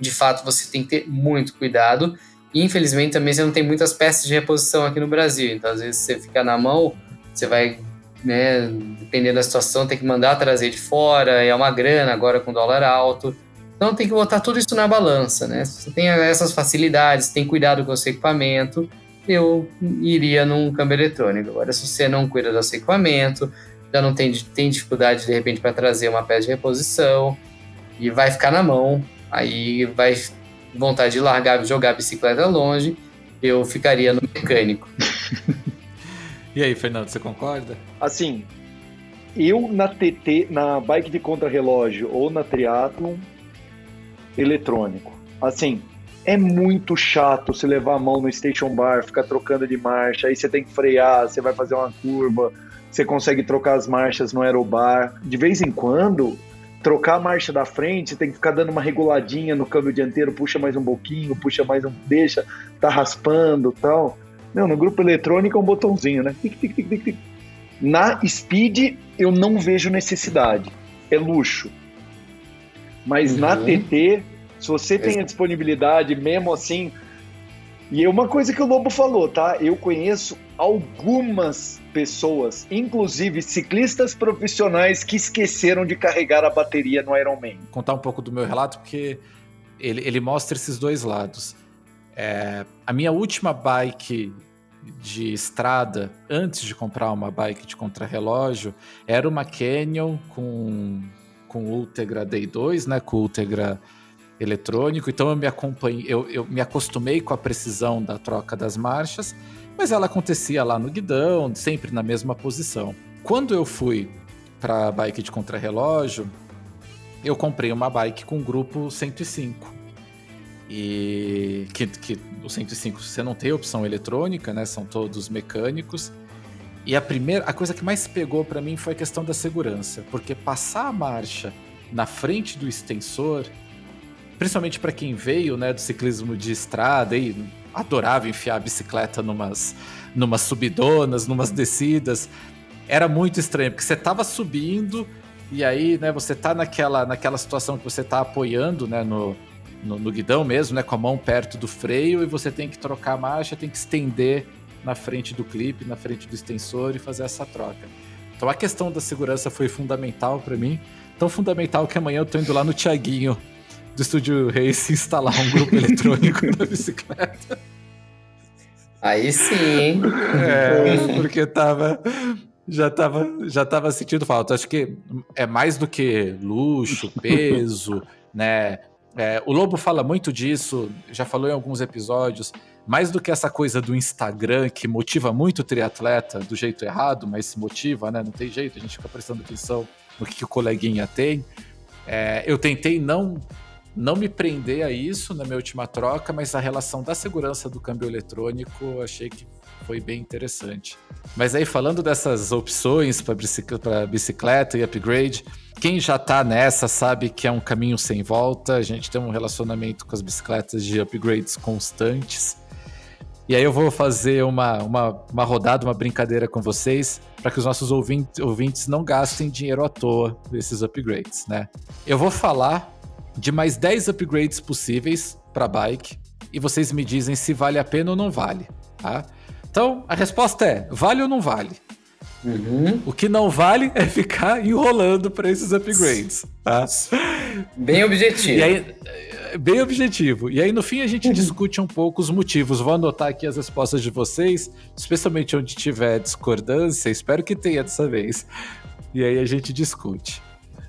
de fato, você tem que ter muito cuidado. E, infelizmente, também você não tem muitas peças de reposição aqui no Brasil. Então, às vezes, você fica na mão, você vai, né, dependendo da situação, tem que mandar trazer de fora, é uma grana agora com dólar alto. Então tem que botar tudo isso na balança, né? Se você tem essas facilidades, tem cuidado com o seu equipamento, eu iria num câmbio eletrônico. Agora, se você não cuida do seu equipamento, já não tem, tem dificuldade de repente para trazer uma peça de reposição e vai ficar na mão, aí vai vontade de largar, jogar a bicicleta longe, eu ficaria no mecânico. e aí, Fernando, você concorda? Assim, eu na TT, na bike de contrarrelógio ou na triathlon, eletrônico. Assim, é muito chato você levar a mão no station bar, ficar trocando de marcha, aí você tem que frear, você vai fazer uma curva, você consegue trocar as marchas no aerobar. De vez em quando, trocar a marcha da frente, você tem que ficar dando uma reguladinha no câmbio dianteiro, puxa mais um pouquinho, puxa mais um, deixa, tá raspando tal. Não, no grupo eletrônico é um botãozinho, né? Tic, tic, tic, tic, Na Speed, eu não vejo necessidade. É luxo. Mas uhum. na TT, se você tem a disponibilidade, mesmo assim. E é uma coisa que o Lobo falou, tá? Eu conheço algumas pessoas, inclusive ciclistas profissionais, que esqueceram de carregar a bateria no Ironman. Vou contar um pouco do meu relato, porque ele, ele mostra esses dois lados. É, a minha última bike de estrada, antes de comprar uma bike de contrarrelógio, era uma Canyon com, com Ultegra Day 2, né? Com Ultegra eletrônico, então eu me acompanhei, eu, eu me acostumei com a precisão da troca das marchas, mas ela acontecia lá no guidão, sempre na mesma posição. Quando eu fui para bike de contrarrelógio, eu comprei uma bike com grupo 105. E que, que o 105 você não tem opção eletrônica, né? São todos mecânicos. E a primeira, a coisa que mais pegou para mim foi a questão da segurança, porque passar a marcha na frente do extensor principalmente para quem veio, né, do ciclismo de estrada e adorava enfiar a bicicleta numas, numas subidonas, numas descidas. Era muito estranho, porque você estava subindo e aí, né, você tá naquela, naquela situação que você tá apoiando, né, no, no, no, guidão mesmo, né, com a mão perto do freio e você tem que trocar a marcha, tem que estender na frente do clipe, na frente do extensor e fazer essa troca. Então a questão da segurança foi fundamental para mim, tão fundamental que amanhã eu tô indo lá no Tiaguinho do Estúdio Race instalar um grupo eletrônico na bicicleta. Aí sim. É, porque tava. Já tava, já tava sentindo falta. Acho que é mais do que luxo, peso, né? É, o Lobo fala muito disso, já falou em alguns episódios. Mais do que essa coisa do Instagram que motiva muito o triatleta do jeito errado, mas motiva, né? Não tem jeito, a gente fica prestando atenção no que, que o coleguinha tem. É, eu tentei não não me prender a isso na minha última troca, mas a relação da segurança do câmbio eletrônico achei que foi bem interessante. Mas aí, falando dessas opções para bicicleta, e upgrade, quem já está nessa sabe que é um caminho sem volta. A gente tem um relacionamento com as bicicletas de upgrades constantes. E aí eu vou fazer uma, uma, uma rodada, uma brincadeira com vocês, para que os nossos ouvintes, ouvintes não gastem dinheiro à toa desses upgrades, né? Eu vou falar de mais 10 upgrades possíveis para bike e vocês me dizem se vale a pena ou não vale, tá? Então, a resposta é: vale ou não vale? Uhum. O que não vale é ficar enrolando para esses upgrades, tá? Bem objetivo. Aí, bem objetivo. E aí, no fim, a gente discute um pouco os motivos. Vou anotar aqui as respostas de vocês, especialmente onde tiver discordância. Espero que tenha dessa vez. E aí a gente discute.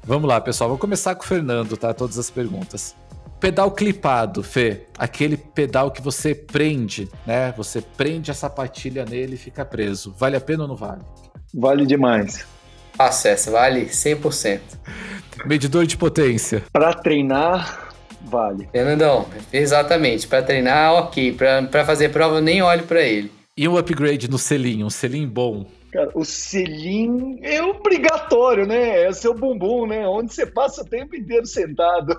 Vamos lá, pessoal. Vou começar com o Fernando, tá? Todas as perguntas. Pedal clipado, Fê. Aquele pedal que você prende, né? Você prende a sapatilha nele e fica preso. Vale a pena ou não vale? Vale demais. Acesso, vale 100%. Medidor de potência. Para treinar, vale. Fernandão, exatamente. Para treinar, ok. Para fazer prova, eu nem olho para ele. E um upgrade no selinho, um selinho bom. Cara, o selim é obrigatório, né? É seu bumbum, né? Onde você passa o tempo inteiro sentado.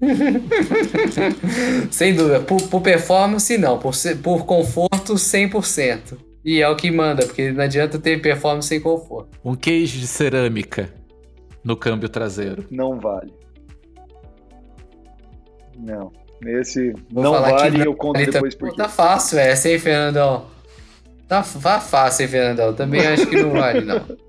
Sem dúvida. Por, por performance, não. Por, por conforto, 100%. E é o que manda, porque não adianta ter performance sem conforto. Um cage de cerâmica no câmbio traseiro. Não vale. Não. Esse Vou não vale e eu conto depois por quê. Tá fácil essa, hein, Fernandão? Tá, tá fácil, hein, Fernandão? Também acho que não vale, não.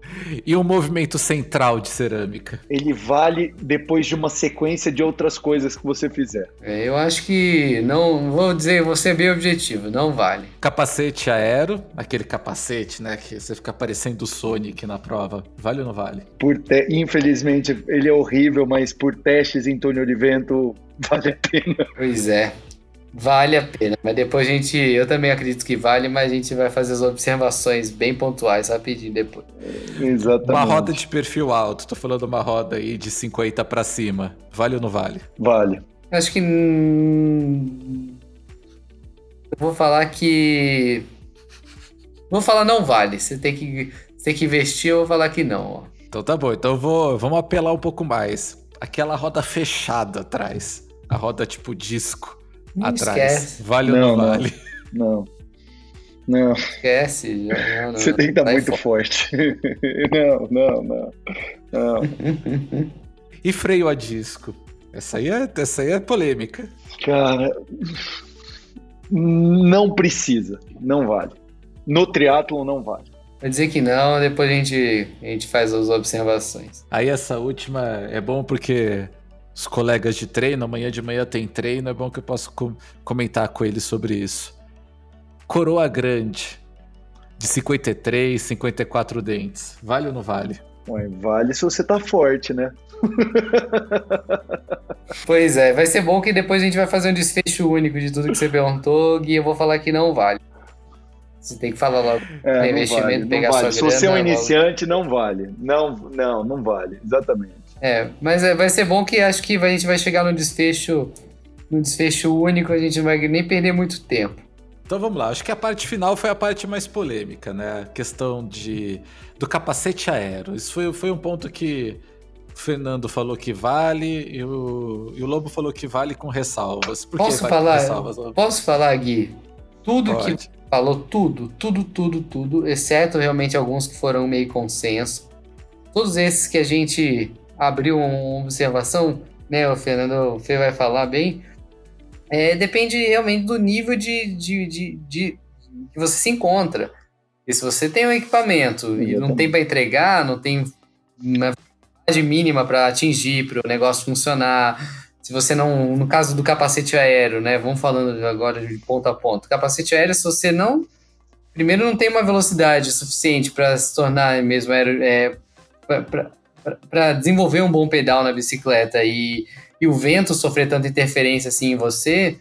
E o movimento central de cerâmica? Ele vale depois de uma sequência de outras coisas que você fizer. É, eu acho que não. Vou dizer, vou ser bem objetivo, não vale. Capacete aero, aquele capacete, né? Que você fica parecendo o Sonic na prova. Vale ou não vale? Por te... Infelizmente, ele é horrível, mas por testes em túnel de vento, vale a pena. Pois é. Vale a pena, mas depois a gente. Eu também acredito que vale, mas a gente vai fazer as observações bem pontuais rapidinho depois. Exatamente. Uma roda de perfil alto, tô falando uma roda aí de 50 para cima. Vale ou não vale? Vale. Acho que. Eu vou falar que. Vou falar não vale. Você tem que, você tem que investir, eu vou falar que não. Ó. Então tá bom, então eu vou, vamos apelar um pouco mais. Aquela roda fechada atrás. A roda tipo disco Não atrás. esquece. Vale ou Não, não, não. vale? Não. Não, Esquece. já- não, não, você tem que estar sai muito fora. forte. não, não, não. Não. E freio a disco? Essa aí é, essa aí é polêmica. Cara, não precisa. Não vale. No triatlon não vale. Vou dizer que não, depois a gente, a gente faz as observações. Aí essa última é bom porque os colegas de treino, amanhã de manhã tem treino, é bom que eu posso com- comentar com eles sobre isso. Coroa grande, de 53, 54 dentes. Vale ou não vale? Ué, vale se você tá forte, né? Pois é, vai ser bom que depois a gente vai fazer um desfecho único de tudo que você perguntou, Gui, eu vou falar que não vale. Você tem que falar logo. É, investimento, vale, não pegar vale. sua Se você é um iniciante, não vale. Não, não, não vale. Exatamente. É, mas é, vai ser bom que acho que a gente vai chegar no desfecho, no desfecho único, a gente não vai nem perder muito tempo. Então vamos lá, acho que a parte final foi a parte mais polêmica, né? A questão de, do capacete aero. Isso foi, foi um ponto que o Fernando falou que vale e o, e o Lobo falou que vale com ressalvas. Por que Posso vale falar? ressalvas? Posso falar, Gui? Tudo que Pode. falou, tudo, tudo, tudo, tudo, exceto realmente alguns que foram meio consenso. Todos esses que a gente abriu uma observação, né, o Fernando o Fê vai falar bem, é, depende realmente do nível de, de, de, de- que você se encontra. E se você tem um equipamento e não tem para entregar, não tem uma velocidade mínima para atingir, para o negócio funcionar, se você não, no caso do capacete aéreo, né, vamos falando agora de ponto a ponto, capacete aéreo, se você não, primeiro não tem uma velocidade suficiente para se tornar mesmo aéreo, é, para desenvolver um bom pedal na bicicleta e, e o vento sofrer tanta interferência assim em você,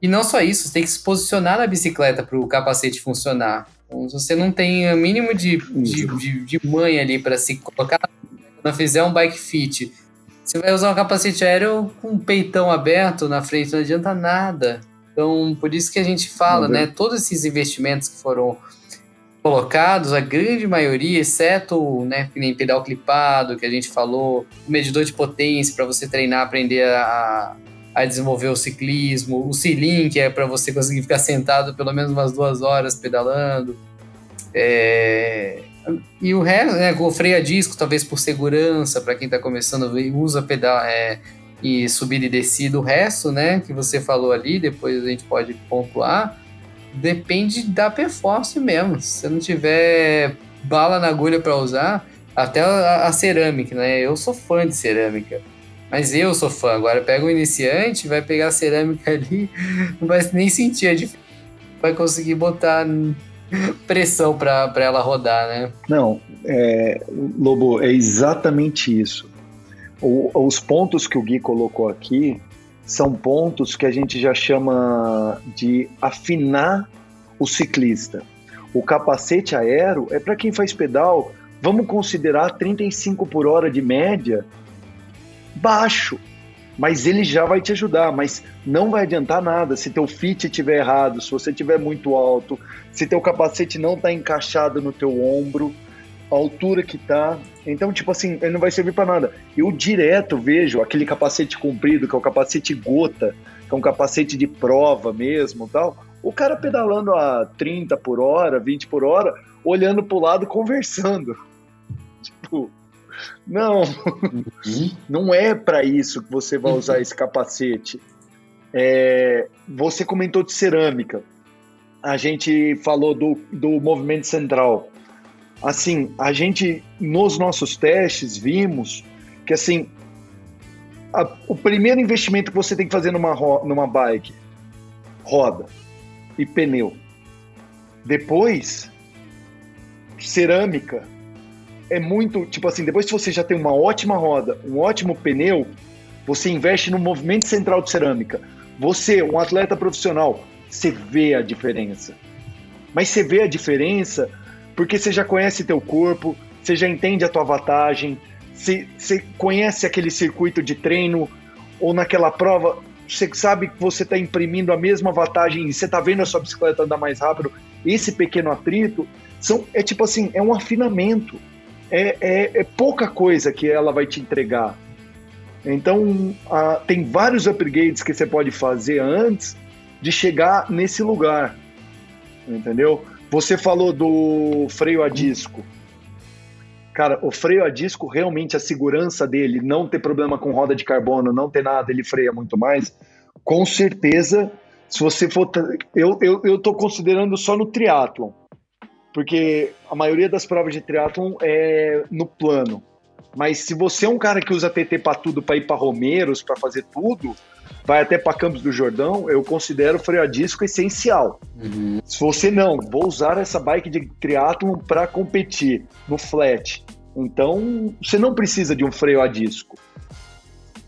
e não só isso, você tem que se posicionar na bicicleta para o capacete funcionar. Então, se você não tem o mínimo de, de, de, de manha ali para se colocar, quando fizer um bike fit, você vai usar um capacete aéreo com um peitão aberto na frente, não adianta nada. Então, por isso que a gente fala, né? Todos esses investimentos que foram colocados, a grande maioria, exceto né, que nem pedal clipado, que a gente falou, medidor de potência para você treinar, aprender a, a desenvolver o ciclismo, o sealing, que é para você conseguir ficar sentado pelo menos umas duas horas pedalando. É, E o resto, né, o freio a disco, talvez por segurança, para quem está começando, usa pedal é, e subida e descida. O resto, né, que você falou ali, depois a gente pode pontuar, depende da performance mesmo. Se você não tiver bala na agulha para usar, até a, a cerâmica, né? Eu sou fã de cerâmica. Mas eu sou fã. Agora pega um iniciante, vai pegar a cerâmica ali, não vai nem sentir a diferença. Vai conseguir botar pressão para ela rodar, né? Não, é, Lobo, é exatamente isso. O- os pontos que o Gui colocou aqui são pontos que a gente já chama de afinar o ciclista. O capacete aero é para quem faz pedal, vamos considerar 35 por hora de média baixo, mas ele já vai te ajudar, mas não vai adiantar nada se teu fit estiver errado, se você estiver muito alto, se teu capacete não tá encaixado no teu ombro, a altura que tá. Então, tipo assim, ele não vai servir para nada. Eu direto vejo aquele capacete comprido, que é o capacete gota, que é um capacete de prova mesmo, tal. O cara pedalando a 30 por hora, 20 por hora, olhando pro lado conversando. Tipo, não, não é para isso que você vai usar esse capacete. É, você comentou de cerâmica. a gente falou do, do movimento central. Assim, a gente, nos nossos testes, vimos que, assim, a, o primeiro investimento que você tem que fazer numa, numa bike, roda e pneu. Depois, cerâmica é muito, tipo assim, depois que você já tem uma ótima roda, um ótimo pneu, você investe no movimento central de cerâmica. Você, um atleta profissional, você vê a diferença. Mas você vê a diferença porque você já conhece teu corpo, você já entende a tua vantagem, você, você conhece aquele circuito de treino ou naquela prova, você sabe que você está imprimindo a mesma vantagem e você está vendo a sua bicicleta andar mais rápido. Esse pequeno atrito são, é tipo assim, é um afinamento. É, é, é pouca coisa que ela vai te entregar. Então, a, tem vários upgrades que você pode fazer antes de chegar nesse lugar. Entendeu? Você falou do freio a disco. Cara, o freio a disco, realmente a segurança dele, não ter problema com roda de carbono, não ter nada, ele freia muito mais. Com certeza, se você for. Eu, eu, eu tô considerando só no triatlon, porque a maioria das provas de triatlon é no plano. Mas se você é um cara que usa TT para tudo, para ir para Romeiros, para fazer tudo, vai até para Campos do Jordão, eu considero o freio a disco essencial. Uhum. Se você não, vou usar essa bike de triatlon para competir no flat. Então, você não precisa de um freio a disco.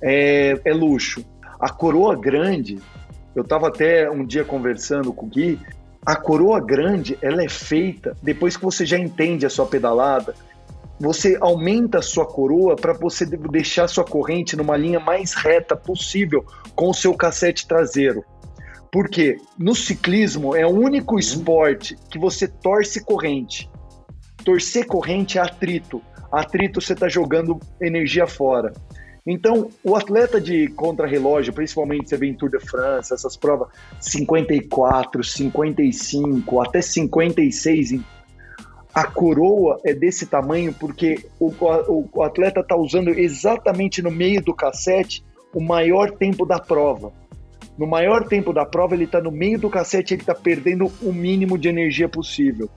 É, é luxo. A coroa grande, eu estava até um dia conversando com o Gui, a coroa grande, ela é feita depois que você já entende a sua pedalada, você aumenta a sua coroa para você deixar sua corrente numa linha mais reta possível com o seu cassete traseiro. Porque no ciclismo é o único uhum. esporte que você torce corrente. Torcer corrente é atrito. Atrito você está jogando energia fora. Então, o atleta de contrarrelógio, principalmente você vê em Tour de France, essas provas 54, 55, até 56 em a coroa é desse tamanho porque o, o, o atleta está usando exatamente no meio do cassete o maior tempo da prova. No maior tempo da prova, ele está no meio do cassete, ele está perdendo o mínimo de energia possível.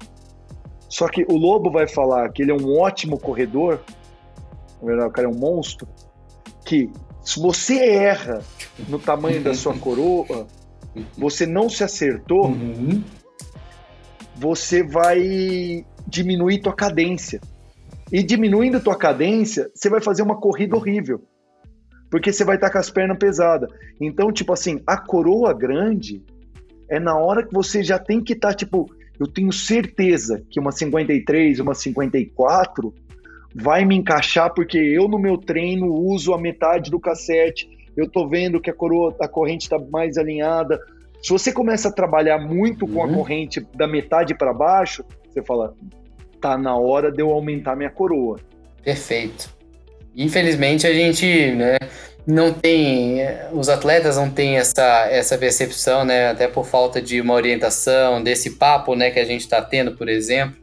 Só que o Lobo vai falar que ele é um ótimo corredor, na verdade, o cara é um monstro, que se você erra no tamanho da sua coroa, você não se acertou, uhum. você vai diminuir tua cadência. E diminuindo tua cadência, você vai fazer uma corrida horrível. Porque você vai estar com as pernas pesadas. Então, tipo assim, a coroa grande é na hora que você já tem que estar, tá, tipo, eu tenho certeza que uma 53, uma 54 vai me encaixar porque eu no meu treino uso a metade do cassete, eu tô vendo que a coroa, a corrente está mais alinhada. Se você começa a trabalhar muito com uhum. a corrente da metade para baixo, você fala, tá na hora de eu aumentar minha coroa. Perfeito. Infelizmente a gente, né, não tem, os atletas não têm essa, essa percepção, né, até por falta de uma orientação, desse papo, né, que a gente está tendo, por exemplo,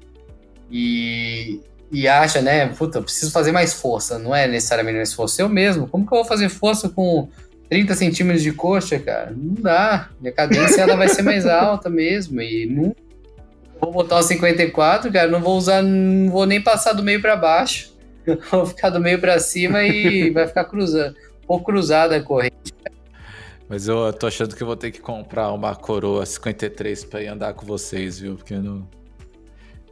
e, e acha, né, puta, preciso fazer mais força, não é necessariamente mais força, eu mesmo, como que eu vou fazer força com 30 centímetros de coxa, cara? Não dá, minha cadência ela vai ser mais alta mesmo, e não Vou botar o 54, cara, não vou usar, não vou nem passar do meio para baixo. Vou ficar do meio para cima e vai ficar cruzando. Pouco cruzada a corrente. Mas eu tô achando que eu vou ter que comprar uma coroa 53 para ir andar com vocês, viu? Porque no,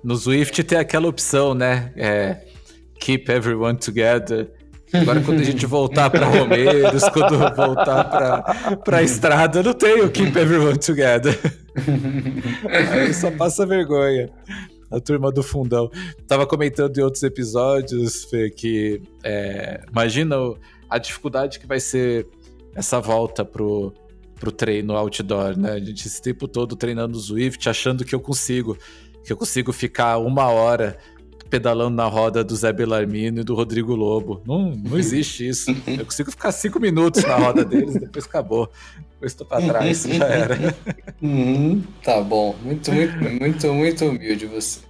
no Swift tem aquela opção, né? É, keep everyone together. Agora, quando a gente voltar para Romeiros, quando voltar para a estrada, não tem o Keep Everyone Together. Aí só passa vergonha. A turma do fundão. Tava comentando em outros episódios, Fê, que é, imagina a dificuldade que vai ser essa volta pro, pro treino outdoor, né? A gente esse tempo todo treinando o Zwift, achando que eu consigo, que eu consigo ficar uma hora pedalando na roda do Zé Belarmino e do Rodrigo Lobo. Não, não existe isso. Eu consigo ficar cinco minutos na roda deles, depois acabou. Depois estou para trás, já era. Uhum, tá bom. Muito, muito, muito, muito humilde você.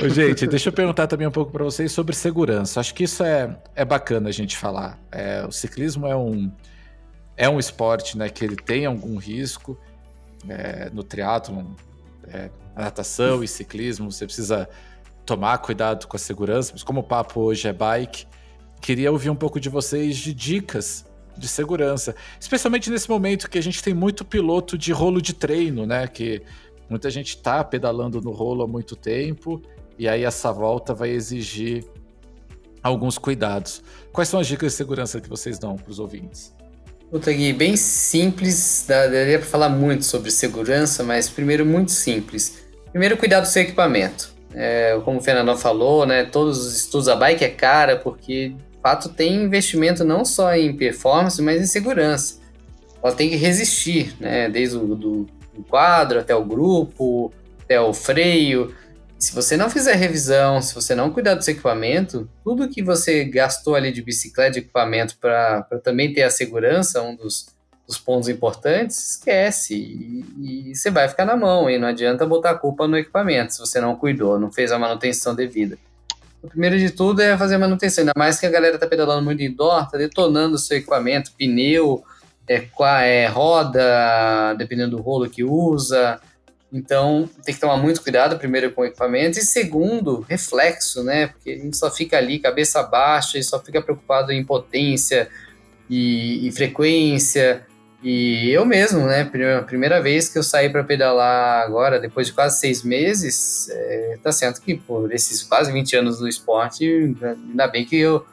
Ô, gente, deixa eu perguntar também um pouco para vocês sobre segurança. Acho que isso é, é bacana a gente falar. É, o ciclismo é um, é um esporte né, que ele tem algum risco. É, no triatlon é, natação e ciclismo, você precisa tomar cuidado com a segurança, mas como o papo hoje é bike, queria ouvir um pouco de vocês de dicas de segurança, especialmente nesse momento que a gente tem muito piloto de rolo de treino, né? Que muita gente está pedalando no rolo há muito tempo e aí essa volta vai exigir alguns cuidados. Quais são as dicas de segurança que vocês dão para os ouvintes? Puta, Gui, bem simples, daria para falar muito sobre segurança, mas primeiro muito simples. Primeiro, cuidar do seu equipamento. É, como o Fernando falou, né, todos os estudos, a bike é cara porque, de fato, tem investimento não só em performance, mas em segurança. Ela tem que resistir, né, desde o do, do quadro até o grupo, até o freio. Se você não fizer revisão, se você não cuidar do seu equipamento, tudo que você gastou ali de bicicleta, de equipamento para também ter a segurança, um dos, dos pontos importantes, esquece. E, e, você vai ficar na mão. E não adianta botar a culpa no equipamento se você não cuidou, não fez a manutenção devida. O primeiro de tudo é fazer a manutenção, ainda mais que a galera tá pedalando muito indoor, tá detonando o seu equipamento, pneu, é, é, roda, dependendo do rolo que usa. Então, tem que tomar muito cuidado, primeiro, com o equipamento, e segundo, reflexo, né? Porque a gente só fica ali, cabeça baixa, e só fica preocupado em potência e, e frequência. E eu mesmo, né? Primeira, primeira vez que eu saí para pedalar agora, depois de quase seis meses, é, tá certo que por esses quase 20 anos do esporte, ainda bem que eu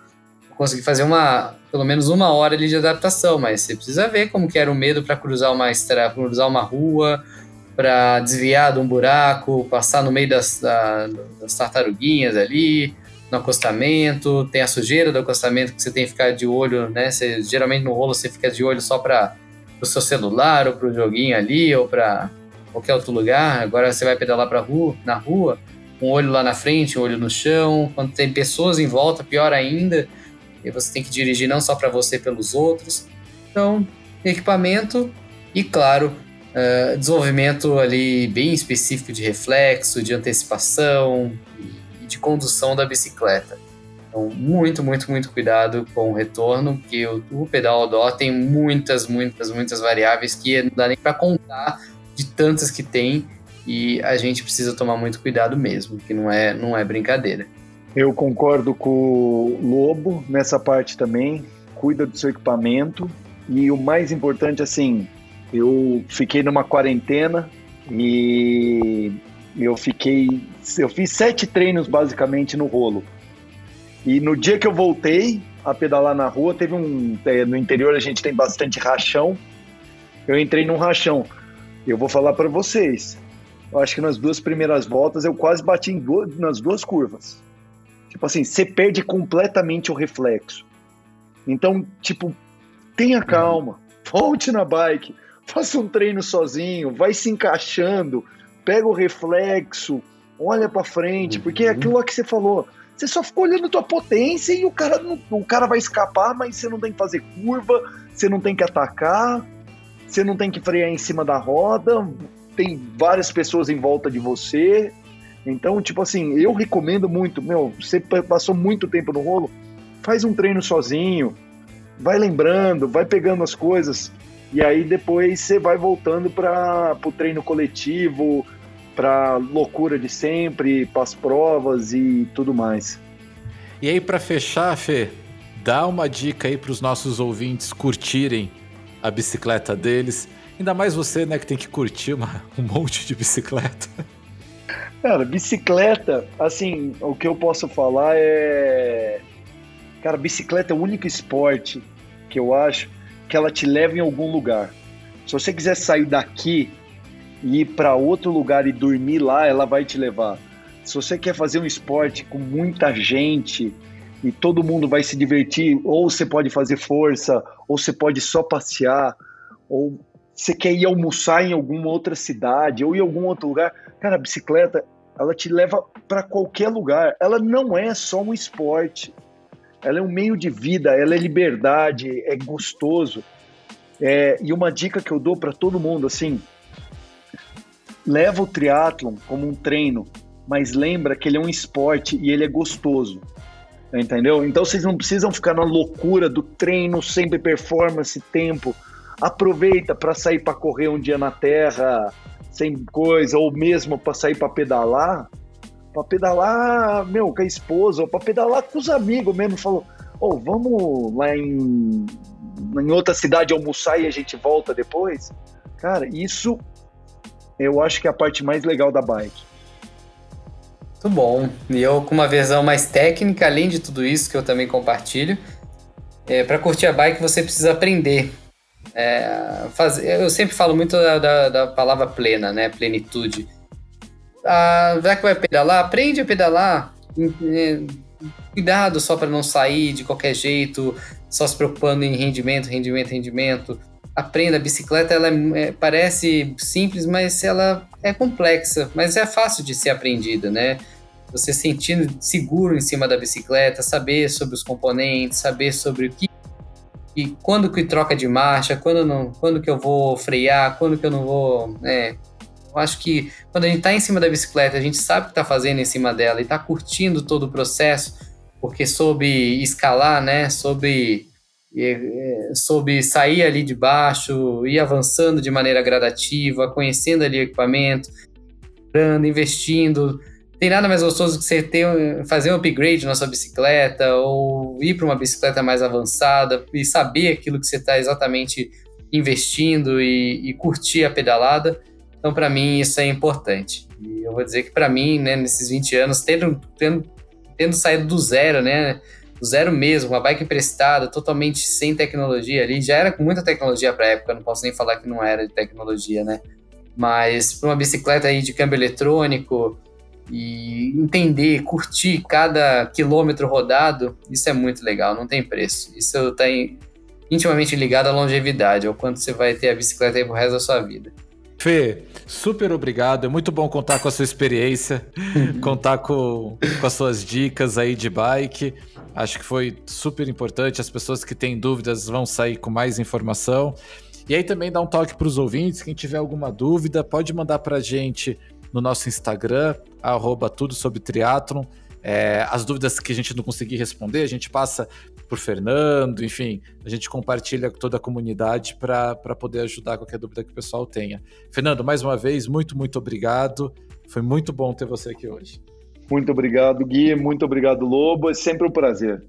consegui fazer uma, pelo menos uma hora ali de adaptação, mas você precisa ver como que era o medo para cruzar uma estrada, cruzar uma rua, para desviar de um buraco, passar no meio das, da, das tartaruguinhas ali, no acostamento, tem a sujeira do acostamento que você tem que ficar de olho, né? Você, geralmente no rolo você fica de olho só para o seu celular ou para o joguinho ali ou para qualquer outro lugar. Agora você vai pedalar para rua, na rua, um olho lá na frente, um olho no chão. Quando tem pessoas em volta, pior ainda. E você tem que dirigir não só para você, pelos outros. Então, equipamento e claro, Uh, desenvolvimento ali bem específico de reflexo, de antecipação e de condução da bicicleta. Então, muito, muito, muito cuidado com o retorno, porque o, o pedal outdoor tem muitas, muitas, muitas variáveis que não dá nem para contar de tantas que tem e a gente precisa tomar muito cuidado mesmo, que não é, não é brincadeira. Eu concordo com o Lobo nessa parte também. Cuida do seu equipamento e o mais importante, assim, eu fiquei numa quarentena e eu fiquei. Eu fiz sete treinos basicamente no rolo. E no dia que eu voltei a pedalar na rua, teve um. É, no interior a gente tem bastante rachão. Eu entrei num rachão. Eu vou falar para vocês. Eu acho que nas duas primeiras voltas eu quase bati em duas, nas duas curvas. Tipo assim, você perde completamente o reflexo. Então, tipo, tenha calma, volte na bike faça um treino sozinho, vai se encaixando, pega o reflexo, olha para frente, uhum. porque é aquilo lá que você falou. Você só ficou olhando a tua potência e o cara, não, o cara vai escapar, mas você não tem que fazer curva, você não tem que atacar, você não tem que frear em cima da roda, tem várias pessoas em volta de você. Então, tipo assim, eu recomendo muito, meu, você passou muito tempo no rolo, faz um treino sozinho, vai lembrando, vai pegando as coisas. E aí depois você vai voltando para o treino coletivo, para loucura de sempre, para as provas e tudo mais. E aí para fechar, Fê, dá uma dica aí para os nossos ouvintes curtirem a bicicleta deles. Ainda mais você, né, que tem que curtir uma, um monte de bicicleta. Cara, bicicleta, assim, o que eu posso falar é. Cara, bicicleta é o único esporte que eu acho que ela te leve em algum lugar. Se você quiser sair daqui ir para outro lugar e dormir lá, ela vai te levar. Se você quer fazer um esporte com muita gente e todo mundo vai se divertir, ou você pode fazer força, ou você pode só passear, ou você quer ir almoçar em alguma outra cidade ou em algum outro lugar, cara, a bicicleta ela te leva para qualquer lugar. Ela não é só um esporte ela é um meio de vida, ela é liberdade, é gostoso. É, e uma dica que eu dou para todo mundo, assim, leva o triatlon como um treino, mas lembra que ele é um esporte e ele é gostoso. Entendeu? Então vocês não precisam ficar na loucura do treino, sempre performance, tempo. Aproveita para sair para correr um dia na terra, sem coisa, ou mesmo para sair para pedalar, para pedalar, meu, com a esposa, ou para pedalar com os amigos mesmo, falou, ô, oh, vamos lá em, em outra cidade almoçar e a gente volta depois. Cara, isso eu acho que é a parte mais legal da bike. Muito bom. E eu com uma versão mais técnica, além de tudo isso que eu também compartilho, é, para curtir a bike você precisa aprender. É, fazer, eu sempre falo muito da, da, da palavra plena, né? Plenitude. Ah, já que vai pedalar, aprende a pedalar. Cuidado só para não sair de qualquer jeito, só se preocupando em rendimento, rendimento, rendimento. Aprenda, a bicicleta ela é, é, parece simples, mas ela é complexa, mas é fácil de ser aprendida, né? Você sentindo seguro em cima da bicicleta, saber sobre os componentes, saber sobre o que e quando que troca de marcha, quando não, quando que eu vou frear, quando que eu não vou, né? Eu acho que quando a gente está em cima da bicicleta, a gente sabe o que está fazendo em cima dela e está curtindo todo o processo, porque soube escalar, né? Soube, é, soube sair ali de baixo, ir avançando de maneira gradativa, conhecendo ali o equipamento, investindo, tem nada mais gostoso que você ter, fazer um upgrade na sua bicicleta ou ir para uma bicicleta mais avançada e saber aquilo que você está exatamente investindo e, e, curtir a pedalada. Então, para mim, isso é importante. E eu vou dizer que, para mim, né, nesses 20 anos, tendo, tendo, tendo saído do zero, né, zero mesmo, uma bike emprestada, totalmente sem tecnologia ali, já era com muita tecnologia para época, não posso nem falar que não era de tecnologia, né? Mas para uma bicicleta aí de câmbio eletrônico, e entender, curtir cada quilômetro rodado, isso é muito legal, não tem preço. Isso está intimamente ligado à longevidade, ao quanto você vai ter a bicicleta aí pro resto da sua vida. Fê, super obrigado. É muito bom contar com a sua experiência, contar com, com as suas dicas aí de bike. Acho que foi super importante. As pessoas que têm dúvidas vão sair com mais informação. E aí também dá um toque para os ouvintes. Quem tiver alguma dúvida, pode mandar para a gente no nosso Instagram, arroba tudo sobre triatlon. É, as dúvidas que a gente não conseguir responder, a gente passa por Fernando, enfim, a gente compartilha com toda a comunidade para poder ajudar qualquer dúvida que o pessoal tenha. Fernando, mais uma vez, muito, muito obrigado. Foi muito bom ter você aqui hoje. Muito obrigado, Gui. Muito obrigado, Lobo. É sempre um prazer.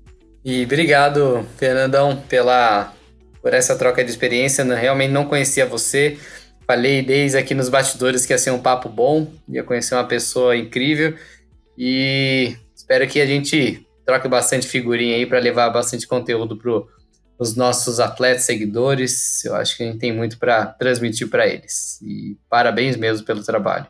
E obrigado, Fernandão, pela por essa troca de experiência. Eu realmente não conhecia você. Falei desde aqui nos bastidores que ia ser um papo bom, ia conhecer uma pessoa incrível e espero que a gente troque bastante figurinha aí para levar bastante conteúdo para os nossos atletas seguidores. Eu acho que a gente tem muito para transmitir para eles. E parabéns mesmo pelo trabalho.